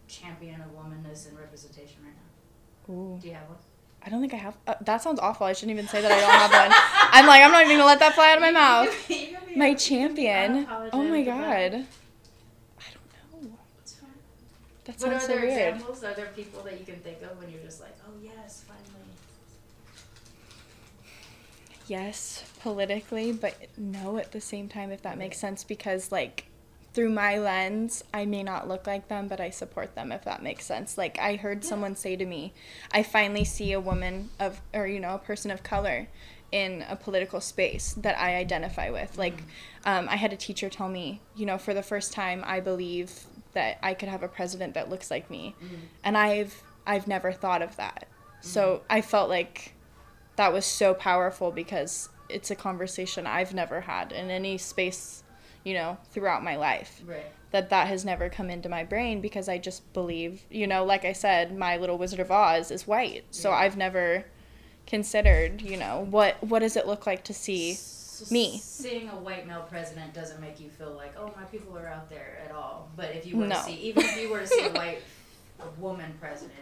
champion of womanness and representation right now? Ooh. Do you have one? I don't think I have. Uh, that sounds awful. I shouldn't even say that I don't have one. I'm like, I'm not even gonna let that fly out of my mouth. You can be- My you can be champion. Oh my god. I don't know. That are sounds so there weird. examples? Are there people that you can think of when you're just like, oh yes, finally? Yes politically but no at the same time if that makes sense because like through my lens i may not look like them but i support them if that makes sense. Like i heard someone say to me i finally see a woman of or you know a person of color in a political space that i identify with. Mm-hmm. Like um, i had a teacher tell me you know for the first time i believe that i could have a president that looks like me. Mm-hmm. And i've i've never thought of that. So mm-hmm. i felt like that was so powerful because it's a conversation I've never had in any space, you know, throughout my life. Right. That that has never come into my brain because I just believe, you know, like I said, my little Wizard of Oz is white. So Yeah. I've never considered, you know, what what does it look like to see me. Seeing a white male president doesn't make you feel like, oh, my people are out there at all. But if you were No. to see, even if you were to see a white a woman president,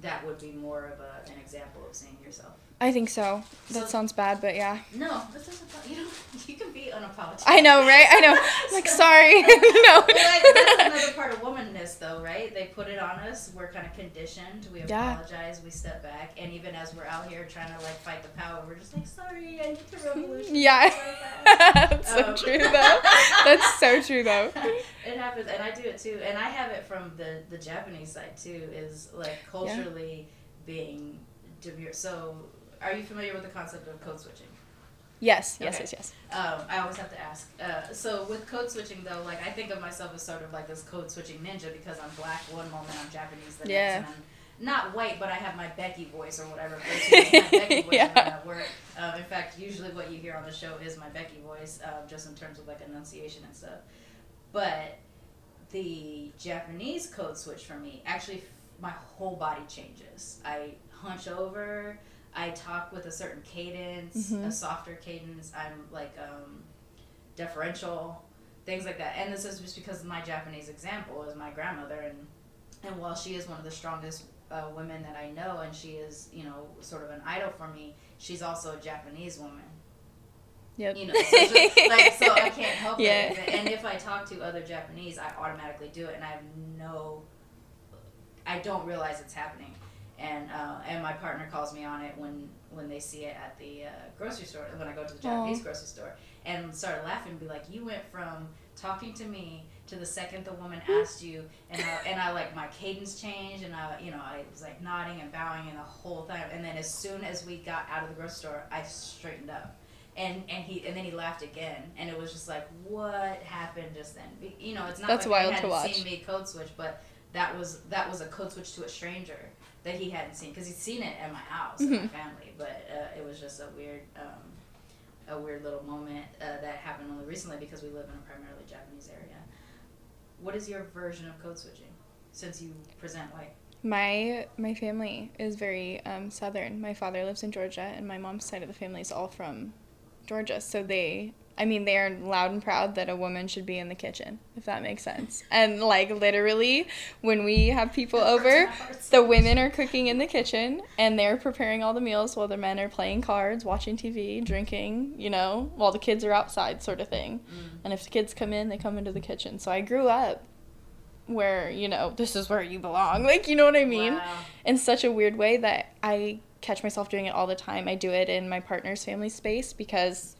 that would be more of a, an example of seeing yourself. I think so. That So- sounds bad, but yeah. No, this doesn't. You know, you can be unapologetic. I know, right? I know. Like, sorry. no. Well, that's another part of womanness, though, right? They put it on us. We're kind of conditioned. We Yeah. apologize. We step back, and even as we're out here trying to like fight the power, we're just like, sorry, I need to revolution. Yeah. so fast." That's so Um, true though. That's so true though. it happens, and I do it too. And I have it from the the Japanese side too. Is like culturally being demure. So, are you familiar with the concept of code switching? Yes, yes, Okay. yes, yes. Um, I always have to ask. Uh, so with code switching though, like I think of myself as sort of like this code switching ninja because I'm black one moment, I'm Japanese the Yeah. next, and I'm not white, but I have my Becky voice or whatever. Becky voice Yeah. when I'm work. Um, in fact, usually what you hear on the show is my Becky voice, um, just in terms of like enunciation and stuff. But the Japanese code switch for me actually, my whole body changes. I hunch over. I talk with a certain cadence, a Mhm. softer cadence. I'm like um, deferential, things like that. And this is just because my Japanese example is my grandmother, and and while she is one of the strongest uh, women that I know, and she is you know sort of an idol for me, she's also a Japanese woman. Yep. You know, so, just, like so I can't help Yeah. it. And if I talk to other Japanese, I automatically do it, and I have no, I don't realize it's happening. And uh, and my partner calls me on it when when they see it at the uh, grocery store when I go to the Japanese Aw. grocery store and start laughing, and be like, you went from talking to me to the second the woman asked you, and I, and I like my cadence changed, and I you know I was like nodding and bowing and the whole time, and then as soon as we got out of the grocery store, I straightened up and and he and then he laughed again and it was just like what happened just then you know it's not That's like wild to watch. seen me code switch but that was that was a code switch to a stranger that he hadn't seen because he'd seen it at my house in my family but uh, it was just a weird um, a weird little moment uh, that happened only recently because we live in a primarily Japanese area what is your version of code switching since you present white My my family is very um, southern. My father lives in Georgia, and my mom's side of the family is all from Georgia. So they, I mean, they are loud and proud that a woman should be in the kitchen, if that makes sense. And like literally, when we have people over, the women are cooking in the kitchen and they're preparing all the meals while the men are playing cards, watching TV, drinking, you know, while the kids are outside, sort of thing. Mm. And if the kids come in, they come into the kitchen. So I grew up where, you know, this is where you belong. Like, you know what I mean? Wow. In such a weird way that I catch myself doing it all the time. I do it in my partner's family space because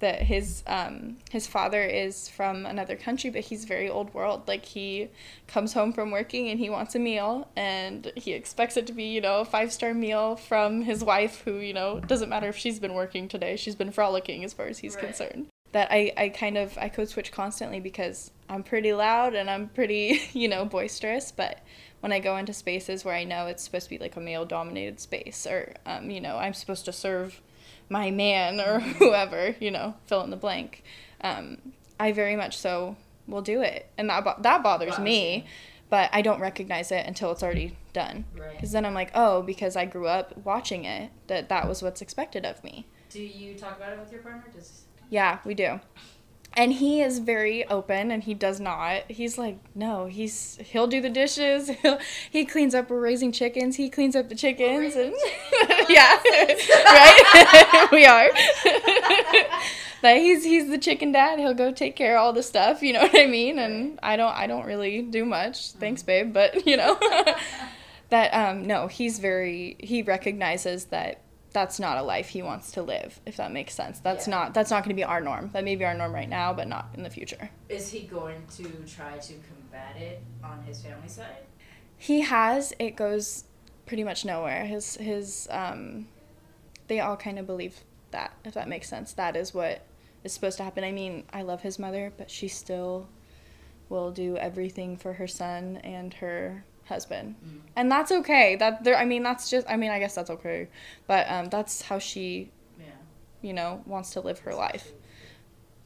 that his um his father is from another country but he's very old world like he comes home from working and he wants a meal and he expects it to be you know a five star meal from his wife who you know doesn't matter if she's been working today she's been frolicking as far as he's Right. concerned that I, I kind of I code switch constantly because I'm pretty loud and I'm pretty, you know, boisterous, but when I go into spaces where I know it's supposed to be like a male dominated space or um, you know, I'm supposed to serve my man or whoever, you know, fill in the blank. Um, I very much so will do it. And that bo- that bothers Bothers me, but I don't recognize it until it's already done. Right. Cuz then I'm like, "Oh, because I grew up watching it, that that was what's expected of me." Do you talk about it with your partner? Does Yeah, we do. And he is very open and he does not. He's like, no, he's he'll do the dishes. He'll, he cleans up we're raising chickens. He cleans up the chickens and yeah. right? we are. that he's he's the chicken dad. He'll go take care of all the stuff, you know what I mean? And I don't I don't really do much. Thanks, babe, but you know. that um no, he's very he recognizes that that's not a life he wants to live if that makes sense. That's Yeah. not that's not going to be our norm. That may be our norm right now but not in the future. Is he going to try to combat it on his family side? he has. It goes pretty much nowhere. His his um they all kind of believe that if that makes sense. That is what is supposed to happen. I mean i love his mother but she still will do everything for her son and her husband Mm. and that's okay that there i mean that's just i mean i guess that's okay but um that's how she Yeah. you know wants to live her life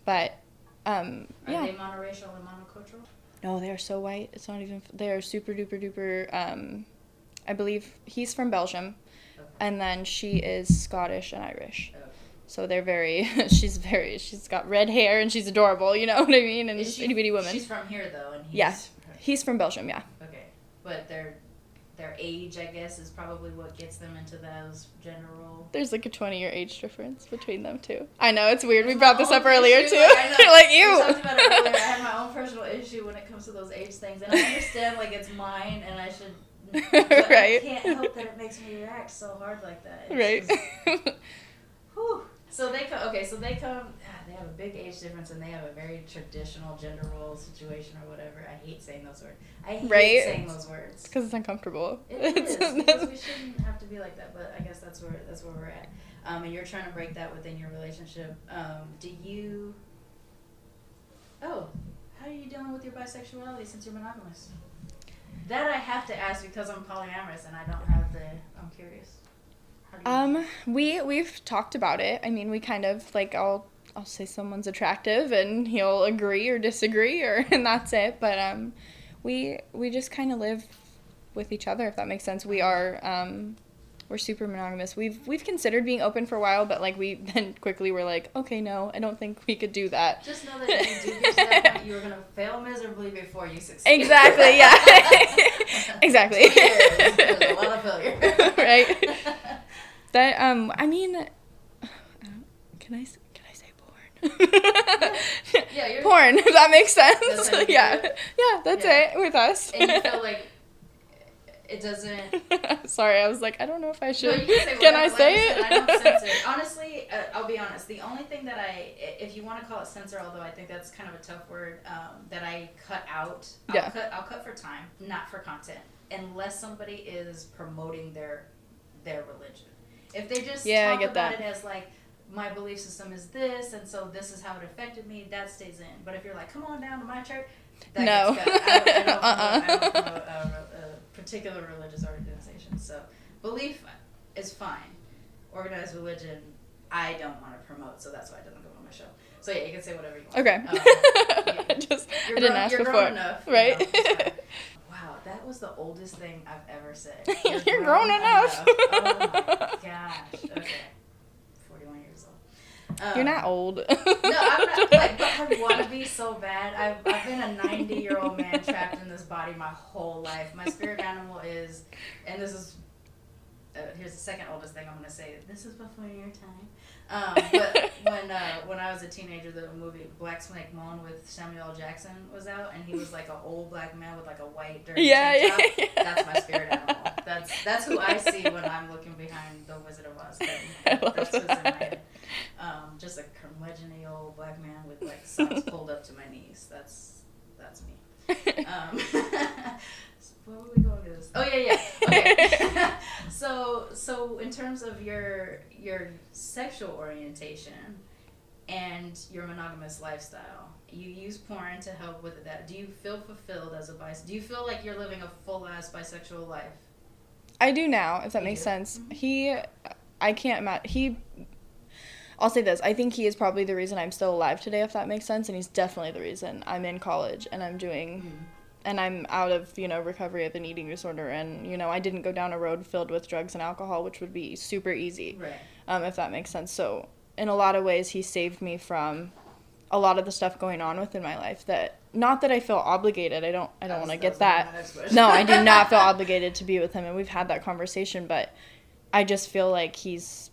but um Are yeah they monoracial and monocultural? no they are so white it's not even they are super duper duper um i believe he's from belgium Okay. and then she is scottish and irish Okay. so they're very she's very she's got red hair and she's adorable you know what i mean and she- itty bitty woman She's from here though, and he's Yeah. he's from belgium yeah but their their age, I guess, is probably what gets them into those general. there's like a 20 year age difference between them too. i know it's weird we brought this up earlier issue, too like, know. like you talked about it earlier. I have my own personal issue when it comes to those age things, and I understand like it's mine, and I should. Right. I can't help that it makes me react so hard like that. It's right just- Whew. So they come. Okay, so they come. They have a big age difference, and they have a very traditional gender role situation or whatever. I hate saying those words. I hate Right? saying those words. because it's uncomfortable It is because we shouldn't have to be like that, but I guess that's where that's where we're at. Um, and you're trying to break that within your relationship. Um, do you? Oh, how are you dealing with your bisexuality since you're monogamous? That I have to ask because I'm polyamorous and I don't have the. I'm curious. How do you- Um, we we've talked about it. I mean, we kind of like I'll I'll say someone's attractive and he'll agree or disagree or and that's it. But um, we we just kind of live with each other if that makes sense. We are um, we're super monogamous. We've we've considered being open for a while, but like we then quickly were like, okay, no, I don't think we could do that. Just know that if you do get to that point, you are gonna fail miserably before you succeed. Exactly. Yeah. exactly. There's a lot of failure. right. That um, I mean, can I s- can I say porn? Yeah, porn. If that makes sense. That's how you do yeah, it? yeah, that's Yeah. it with us. and you feel like it doesn't. Sorry, I was like, I don't know if I No, should. you can say can I say it? I, said, I don't censor. Honestly, uh, I'll be honest. The only thing that I, if you want to call it censor, although I think that's kind of a tough word, um, that I cut out. I'll Yeah. cut. I'll cut for time, not for content, unless somebody is promoting their their religion. If they just Yeah, I get about that. it as like my belief system is this, and so this is how it affected me, that stays in. But if you're like, come on down to my church, that No. I don't, I don't promote, I Uh-uh. don't promote a, a particular religious organization. So belief is fine. Organized religion, I don't want to promote, so that's why it doesn't go on my show. So yeah, you can say whatever you want. Okay. Um, I just you're I didn't grown- ask you're before. grown enough, you right? know, wow, that was the oldest thing I've ever said. You're grown enough. Oh my gosh. Okay. 41 years old. Um, You're not old. no, I'm not. Like, but I want to be so bad. I've, I've been a 90 year old man trapped in this body my whole life. My spirit animal is, and this is, uh, here's the second oldest thing I'm gonna say. This is before your time. Um, but when uh, when I was a teenager, the movie Black Snake Moan with Samuel L. Jackson was out, and he was like an old black man with like a white dirty Yeah, yeah, yeah. That's my spirit animal. That's that's who I see when I'm looking behind the Wizard of Oz. That- I love that's who's in my head. Um, just a curmudgeony old black man with like socks pulled up to my knees. That's that's me. Um, where were we going with this? Oh yeah, yeah. Okay. so so in terms of your your sexual orientation, and your monogamous lifestyle. You use porn to help with that. Do you feel fulfilled as a bis? Do you feel like you're living a full ass bisexual life? I do now, if that You makes do? sense. He, I can't. He, I'll say this. I think he is probably the reason I'm still alive today, if that makes sense. And he's definitely the reason I'm in college and I'm doing, Mm-hmm. and I'm out of, you know, recovery of an eating disorder. And, you know, I didn't go down a road filled with drugs and alcohol, which would be super easy, Right. um, if that makes sense. So, in a lot of ways, he saved me from a lot of the stuff going on within my life that, not that I feel obligated. I don't, I don't want to get that. No, I do not feel obligated to be with him, and we've had that conversation. But I just feel like he's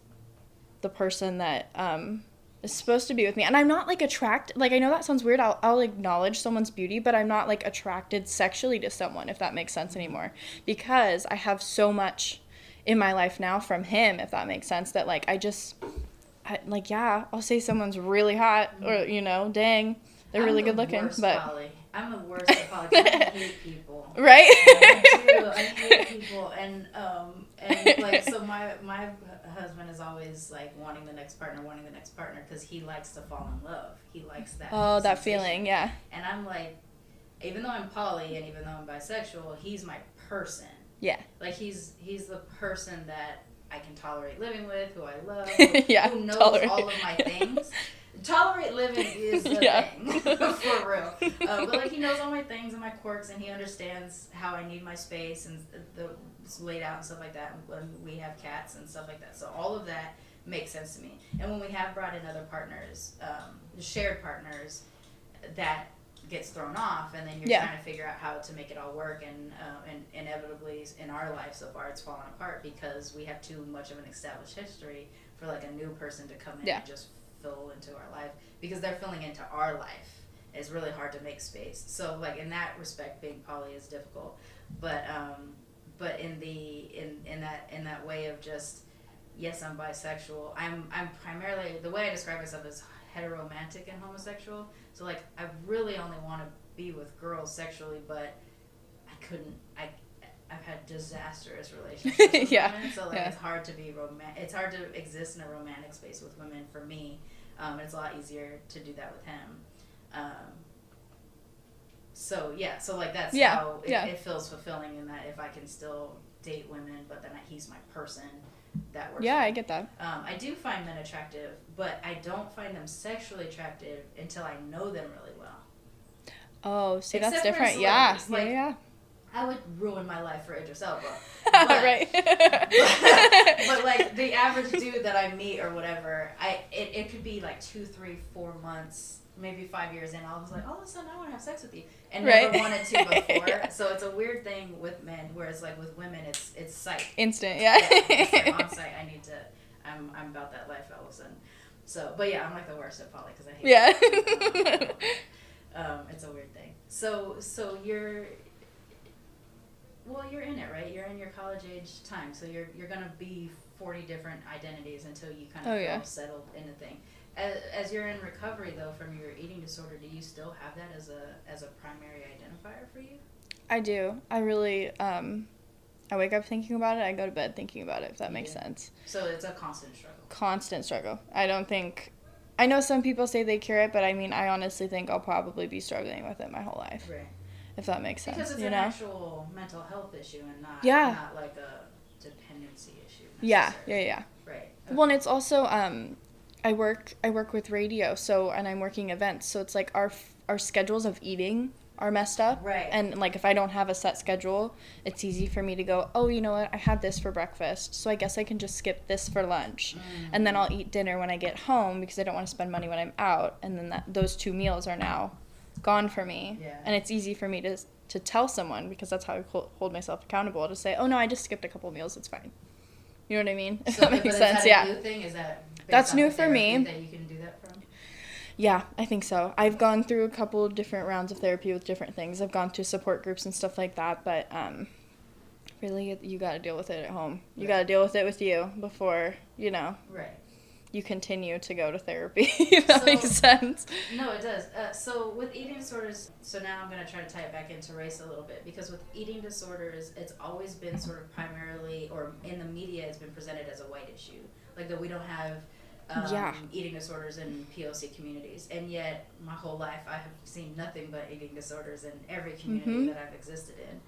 the person that um, is supposed to be with me, and I'm not like attracted. Like I know that sounds weird. I'll I'll acknowledge someone's beauty, but I'm not like attracted sexually to someone, if that makes sense anymore, because I have so much in my life now from him, if that makes sense. That like I just. I, like yeah, I'll say someone's really hot, or you know, dang, they're I'm really good looking, but. I'm the worst. 'cause I hate people. right. I do. I hate people, and um, and like so, my my husband is always like wanting the next partner, wanting the next partner, because he likes to fall in love. He likes that. oh, that feeling, yeah, And I'm like, even though I'm poly and even though I'm bisexual, he's my person. yeah, Like he's he's the person that I can tolerate living with, who I love, Yeah, who knows tolerate. all of my things. tolerate living is the Yeah. thing for real. Uh, but like he knows all my things and my quirks, and he understands how I need my space and the it's laid out and stuff like that. When we have cats and stuff like that, so all of that makes sense to me. And when we have brought in other partners, um, shared partners, that gets thrown off, and then you're Yeah. trying to figure out how to make it all work. And uh, and inevitably, in our life so far, it's fallen apart because we have too much of an established history for like a new person to come in Yeah. and just fill into our life because they're filling into our life. It's really hard to make space. So like in that respect, being poly is difficult. But um, but in the in in that in that way of just yes, I'm bisexual. I'm I'm primarily the way I describe myself is heteromantic and homosexual. So like I really only want to be with girls sexually, but I couldn't. I I've had disastrous relationships with Yeah, women, so like yeah. it's hard to be romantic. It's hard to exist in a romantic space with women for me. Um, it's a lot easier to do that with him. Um, so yeah, so like that's Yeah, how it, yeah. it feels fulfilling in that if I can still date women, but then he's my person, that works. yeah, I get that. Um, I do find men attractive, but I don't find them sexually attractive until I know them really well. Oh, see, that's Except for different. Yeah, celebrities, yeah, like- yeah. I would ruin my life for Idris Elba. right. but like the average dude that I meet or whatever, I it, it could be like two, three, four months, maybe five years in. I was like, all of a sudden I want to have sex with you, and never wanted to before. Yeah. So it's a weird thing with men, whereas like with women, it's it's sight. Instant, yeah. Yeah, like on site. I need to. I'm I'm about that life all of a sudden. So, but yeah, I'm like the worst at poly because I hate. Yeah. it. um, it's a weird thing. So so you're. Well, you're in it, right? You're in your college age time, so you're you're gonna be forty different identities until you kind of Oh, yeah. settled in a thing. As, as you're in recovery though from your eating disorder, do you still have that as a as a primary identifier for you? I do. I really, um, I wake up thinking about it. I go to bed thinking about it. If that makes Yeah. sense. So it's a constant struggle. Constant struggle. I don't think. I know some people say they cure it, but I mean, I honestly think I'll probably be struggling with it my whole life. Right. If that makes sense. Because it's you an know. actual mental health issue and not Yeah. not like a dependency issue. Yeah. Yeah. Yeah. Right. Well, and it's also um, I work I work with radio, so and I'm working events, so it's like our our schedules of eating are messed up. Right. And like if I don't have a set schedule, it's easy for me to go, oh, you know what? I had this for breakfast, so I guess I can just skip this for lunch, mm. and then I'll eat dinner when I get home because I don't want to spend money when I'm out, and then that those two meals are now gone for me. Yeah. And it's easy for me to to tell someone because that's how I hold myself accountable to say, oh no, I just skipped a couple meals, it's fine. You know what I mean? If So, that makes sense, yeah. thing? Is that That's new for me. That you can do that from. Yeah, I think so. I've gone through a couple of different rounds of therapy with different things. I've gone to support groups and stuff like that, but um, really, you got to deal with it at home. You got to deal with it with you before you know Right. you continue to go to therapy. if that So- makes sense. No, it does. Uh, so with eating disorders, so now I'm going to try to tie it back into race a little bit because with eating disorders, it's always been sort of primarily, or in the media, it's been presented as a white issue, like that we don't have um, Yeah. eating disorders in POC communities, and yet my whole life I have seen nothing but eating disorders in every community Mhm. that I've existed in.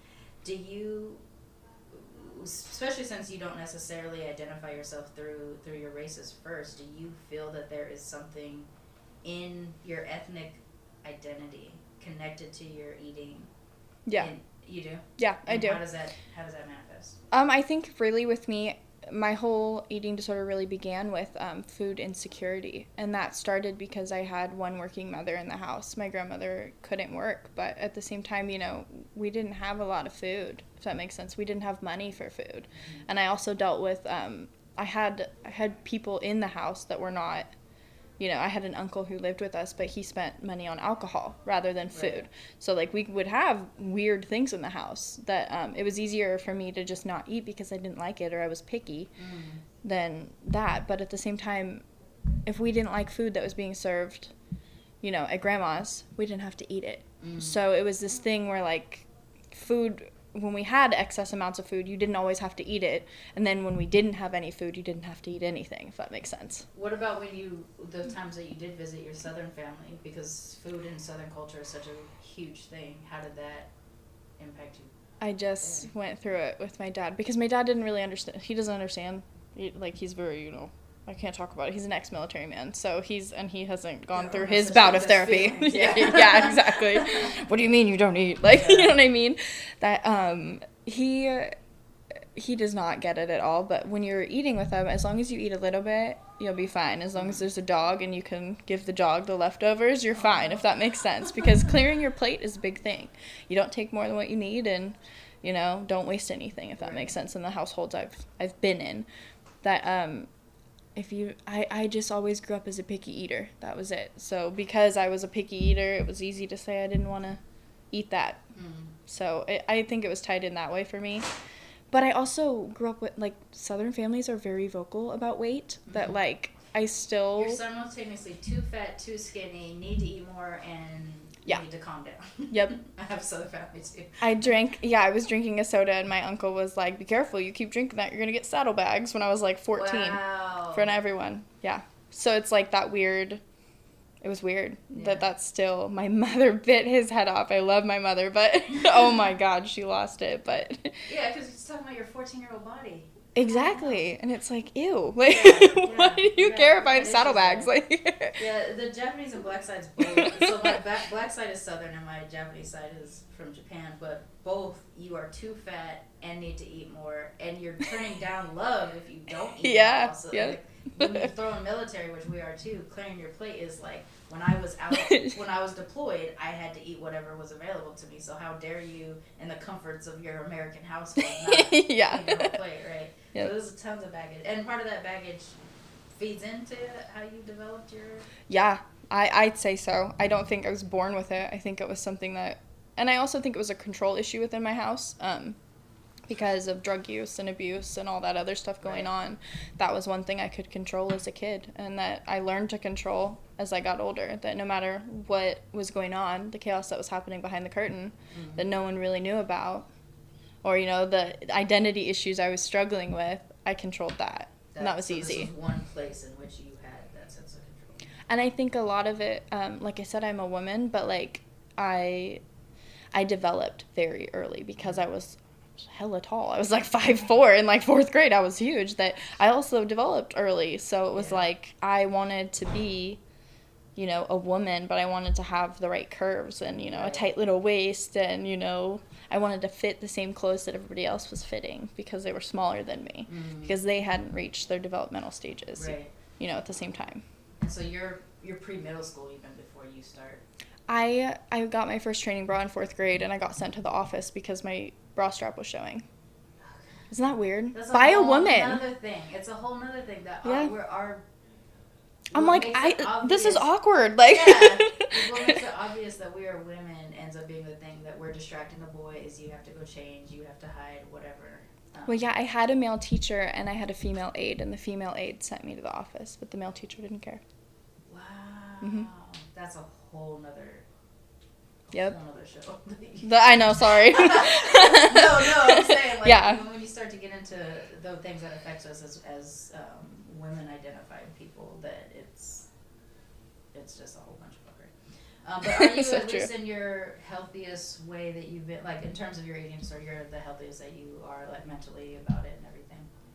Do you, especially since you don't necessarily identify yourself through through your races first, do you feel that there is something in your ethnic identity connected to your eating? Yeah. in- you do. Yeah, I do. How does that How does that manifest? Um, I think really with me, my whole eating disorder really began with um, food insecurity, and that started because I had one working mother in the house. My grandmother couldn't work, but at the same time, you know, we didn't have a lot of food. If that makes sense, we didn't have money for food, and I also dealt with. Um, I had I had people in the house that were not. You know, I had an uncle who lived with us, but he spent money on alcohol rather than food. Right. So like we would have weird things in the house that um, it was easier for me to just not eat because I didn't like it or I was picky than that. But at the same time, if we didn't like food that was being served, you know, at grandma's, we didn't have to eat it. So it was this thing where like food when we had excess amounts of food, you didn't always have to eat it, and then when we didn't have any food, you didn't have to eat anything. If that makes sense. What about when you the times that you did visit your southern family? Because food in southern culture is such a huge thing. How did that impact you? I just went through it with my dad because my dad didn't really understand. He doesn't understand. He, like he's very, you know, I can't talk about it. He's an ex-military man, so he's and he hasn't gone Yeah, through his bout of therapy. feelings, yeah, yeah. yeah, exactly. what do you mean you don't eat? Like, you know what I mean? That um he he does not get it at all. But when you're eating with him, as long as you eat a little bit, you'll be fine. As long as there's a dog and you can give the dog the leftovers, you're fine. If that makes sense, because clearing your plate is a big thing. You don't take more than what you need, and you know don't waste anything. If that makes sense in the households I've I've been in, that um. If you, I, I just always grew up as a picky eater. That was it. So because I was a picky eater, it was easy to say I didn't want to eat that. Mm. So it, I think it was tied in that way for me. But I also grew up with like Southern families are very vocal about weight. That mm-hmm. like I still You're simultaneously too fat, too skinny, need to eat more, and Yeah. need to calm down. Yep. I have a southern family too. I drank yeah I was drinking a soda and my uncle was like be careful you keep drinking that you're gonna get saddlebags when I was like 14 Wow. of everyone yeah so it's like that weird it was weird Yeah. that that's still my mother bit his head off I love my mother but oh my god she lost it but Yeah, because it's talking about your 14 year old body. Exactly. And it's like, ew. Like, Yeah, why do you yeah, care if I have saddlebags? just Like, Yeah, the Japanese and black sides both. so my back, black side is southern and my Japanese side is from Japan. But both, you are too fat and need to eat more, and you're turning down love if you don't eat. Yeah, Also, yeah. like, when you throw in military, which we are too, clearing your plate is like when I was out, when I was deployed, I had to eat whatever was available to me. So how dare you, in the comforts of your American household, not yeah. eat your plate, right? Yep. So there's tons of baggage, and part of that baggage feeds into how you developed your. Yeah, I, I'd say so. I don't think I was born with it. I think it was something that, and I also think it was a control issue within my house. Um, because of drug use and abuse and all that other stuff going Right. on, that was one thing I could control as a kid, and that I learned to control as I got older. That no matter what was going on, the chaos that was happening behind the curtain, that no one really knew about, or you know the identity issues I was struggling with, I controlled that, and that was so easy. One place in which you had that sense of control. and i think a lot of it um, like i said i'm a woman but like i i developed very early because i was hella tall i was like five four in like fourth grade i was huge that i also developed early so it was Yeah. like i wanted to be you know a woman but i wanted to have the right curves and you know a tight little waist and you know i wanted to fit the same clothes that everybody else was fitting because they were smaller than me mm. because they hadn't reached their developmental stages Right. you know at the same time And so you're you're pre middle school even before you start. I I got my first training bra in fourth grade, and I got sent to the office because my bra strap was showing. Isn't that weird? That's By a whole woman. Another thing. It's a whole other thing that uh, Yeah. our, our. I'm like, I this is awkward. Like, Yeah. what makes it obvious that we are women ends up being the thing that we're distracting the boys. You have to go change. You have to hide. Whatever. Um, well, yeah, I had a male teacher and I had a female aide, and the female aide sent me to the office, but the male teacher didn't care. Wow. Mhm. That's a whole nother. Yep. Whole nother show. The, I know, sorry. no, no, I'm saying like Yeah. when, you start to get into the things that affect us as as um, women identified people that it's it's just a whole bunch of fuckery. Um, but are you So at least in your healthiest way that you've been, like in terms of your eating disorder, you're the healthiest that you are, like mentally about it and everything?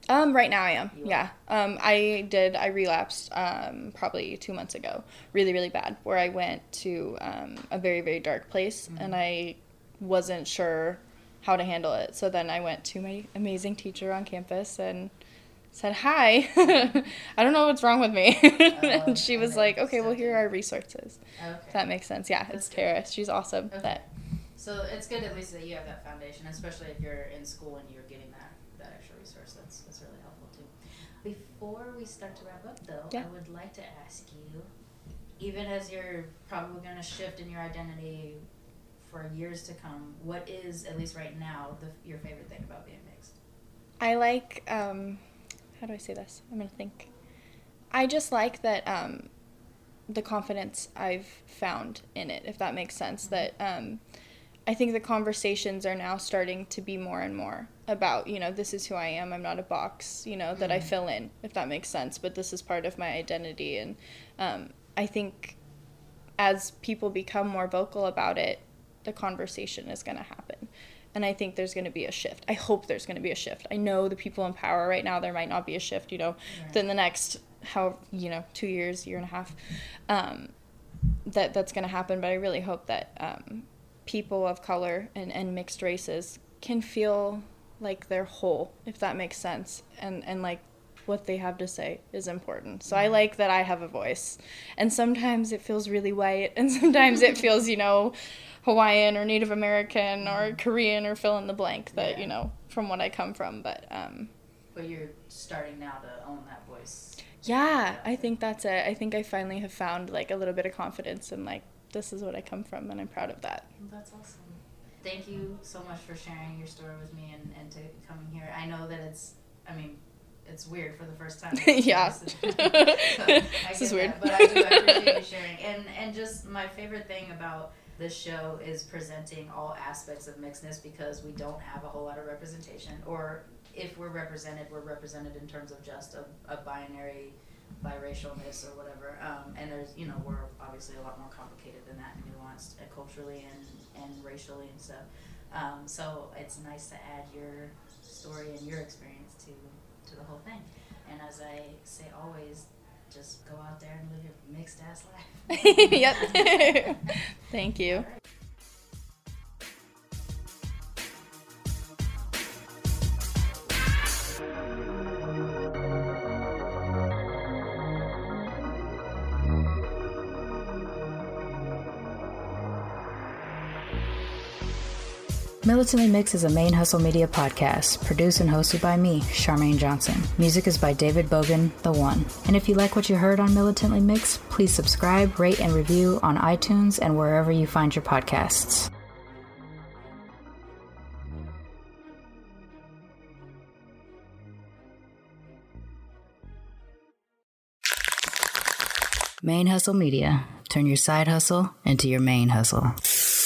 Um, right now I am. You are? Yeah. Um, I did. I relapsed um, probably two months ago, really, really bad, where I went to um, a very, very dark place, Mm-hmm. and I wasn't sure how to handle it. So then I went to my amazing teacher on campus and said, "Hi, I don't know what's wrong with me," and she was like, "Okay, well here are resources." Okay. If that makes sense. Yeah, That's it's good. Tara. She's awesome. Okay. That So it's good at least that you have that foundation, especially if you're in school and you're getting that, that extra resource. That's, that's really helpful too. Before we start to wrap up though, Yeah. I would like to ask you, even as you're probably going to shift in your identity for years to come, what is, at least right now, the, your favorite thing about being mixed? I like um how do I say this? I'm gonna think. I just like that um the confidence I've found in it, if that makes sense. That um I think the conversations are now starting to be more and more about, you know, this is who I am. I'm not a box, you know, that I fill in, if that makes sense. But this is part of my identity. And um, I think as people become more vocal about it, the conversation is going to happen. And I think there's going to be a shift. I hope there's going to be a shift. I know the people in power right now, there might not be a shift, you know, within the next, how, you know, two years, year and a half, um, that that's going to happen. But I really hope that um, people of color and, and mixed races can feel like they're whole, if that makes sense. And, and like what they have to say is important. So I like that I have a voice. And sometimes it feels really white, and sometimes it feels, you know, Hawaiian or Native American or Korean or fill in the blank that, Yeah. you know, from what I come from. But um, But you're starting now to own that voice. yeah, I think that's it. I think I finally have found like a little bit of confidence and like, this is what I come from, and I'm proud of that. That's awesome. Thank you so much for sharing your story with me and, and to coming here. I know that it's, I mean, it's weird for the first time. Yeah. I This is weird. that, but I do I appreciate you sharing. And and just my favorite thing about this show is presenting all aspects of mixedness because we don't have a whole lot of representation. Or if we're represented, we're represented in terms of just a, a binary biracialness or whatever. Um, and there's, you know, we're obviously a lot more complicated than that and nuanced uh, culturally and, and racially and stuff. Um, so it's nice to add your story and your experience to, to the whole thing. And as I say always, just go out there and live your mixed ass life. yep. Thank you. Militantly Mixed is a ManeHustle media podcast, produced and hosted by me, Sharmane Johnson. Music is by David Bogan, the one. And if you like what you heard on Militantly Mixed, please subscribe, rate, and review on iTunes and wherever you find your podcasts. ManeHustle Media. Turn your side hustle into your ManeHustle.